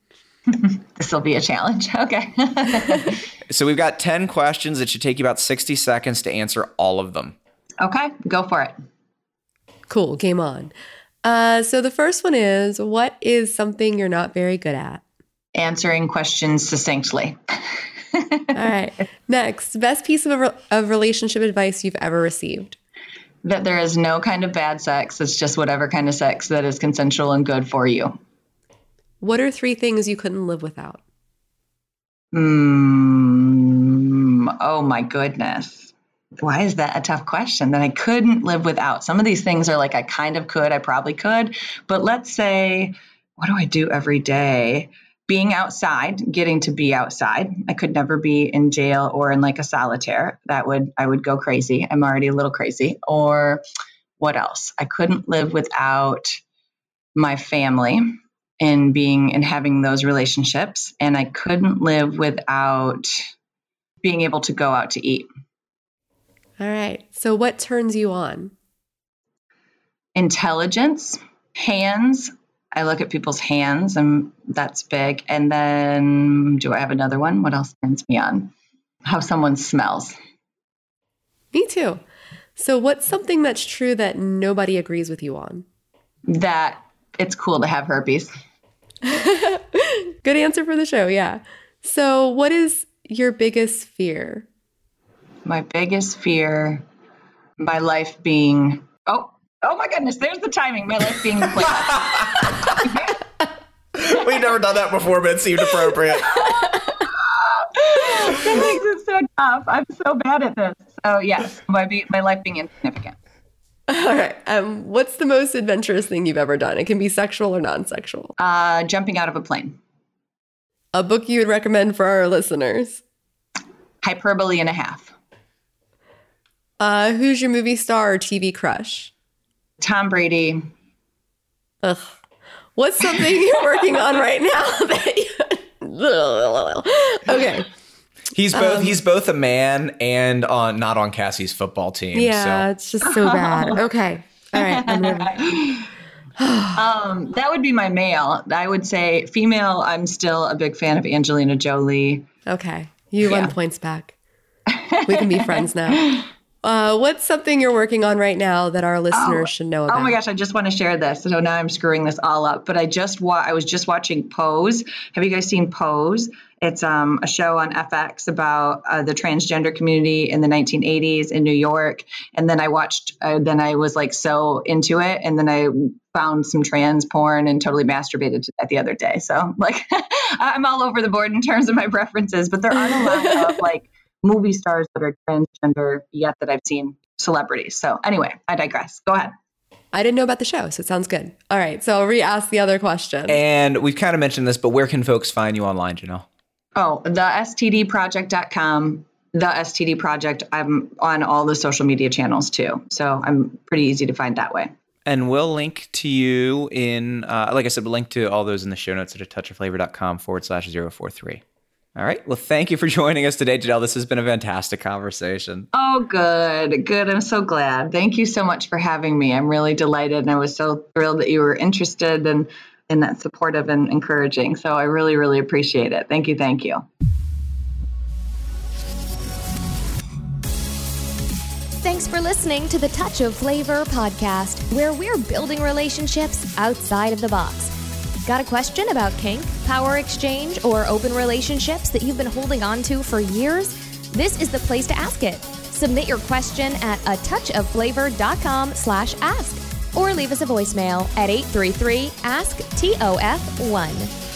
(laughs) this will be a challenge. (laughs) Okay. (laughs) so we've got 10 questions. It should take you about 60 seconds to answer all of them. Okay, go for it. Cool, game on. Uh, so the first one is What is something you're not very good at? Answering questions succinctly. all right. Next, best piece of, re- of relationship advice you've ever received? That there is no kind of bad sex. It's just whatever kind of sex that is consensual and good for you. What are three things you couldn't live without? Mm, oh my goodness. Why is that a tough question that I couldn't live without? Some of these things are like I kind of could, I probably could. But let's say, what do I do every day? Being outside, getting to be outside. I could never be in jail or in like a solitaire. That would, I would go crazy. I'm already a little crazy. Or what else? I couldn't live without my family in being and having those relationships. And I couldn't live without being able to go out to eat. All right. So, what turns you on? Intelligence, hands. I look at people's hands, and that's big. And then, do I have another one? What else turns me on? How someone smells. Me too. So, what's something that's true that nobody agrees with you on? That it's cool to have herpes. (laughs) Good answer for the show. Yeah. So, what is your biggest fear? My biggest fear, my life being oh oh my goodness, there's the timing. My life being (laughs) We've never done that before, but it seemed appropriate. (laughs) that makes it so tough. I'm so bad at this. So yes, my my life being insignificant. (laughs) All right. Um, what's the most adventurous thing you've ever done? It can be sexual or non-sexual. Uh, jumping out of a plane. A book you would recommend for our listeners? Hyperbole and a half. Uh, who's your movie star or TV crush? Tom Brady. Ugh. What's something you're working on right now (laughs) that you... (laughs) okay. He's both um, he's both a man and on not on Cassie's football team. Yeah, so. it's just so bad. (laughs) Okay. All right. (sighs) um, that would be my male. I would say female. I'm still a big fan of Angelina Jolie. Okay, you yeah. won points back. We can be (laughs) friends now. Uh, what's something you're working on right now that our listeners oh, should know about? Oh my gosh, I just want to share this. So now I'm screwing this all up. But I just wa- I was just watching Pose. Have you guys seen Pose? It's um, a show on FX about uh, the transgender community in the 1980s in New York. And then I watched, uh, then I was like so into it. And then I found some trans porn and totally masturbated to that the other day. So, like, (laughs) I'm all over the board in terms of my preferences, but there aren't a lot (laughs) of like movie stars that are transgender yet that I've seen celebrities. So anyway, I digress. Go ahead. I didn't know about the show, so it sounds good. All right, so I'll re-ask the other question. And we've kind of mentioned this, but where can folks find you online, Jenelle? Oh, the stdproject.com. The STD Project. I'm on all the social media channels too. So I'm pretty easy to find that way. And we'll link to you in, uh, like I said, we'll link to all those in the show notes at a touch of touchofflavor.com forward slash 043. All right. Well, thank you for (laughs) joining us today, Jenelle. This has been a fantastic conversation. Oh, good. Good. I'm so glad. Thank you so much for having me. I'm really delighted. And I was so thrilled that you were interested and, and that supportive and encouraging. So I really, really appreciate it. Thank you. Thank you. Thanks for listening to the Touch of Flavor podcast, where we're building relationships outside of the box. Got a question about kink, power exchange, or open relationships that you've been holding on to for years? This is the place to ask it. Submit your question at a touchofflavor.com slash ask or leave us a voicemail at 833 ask TOF1.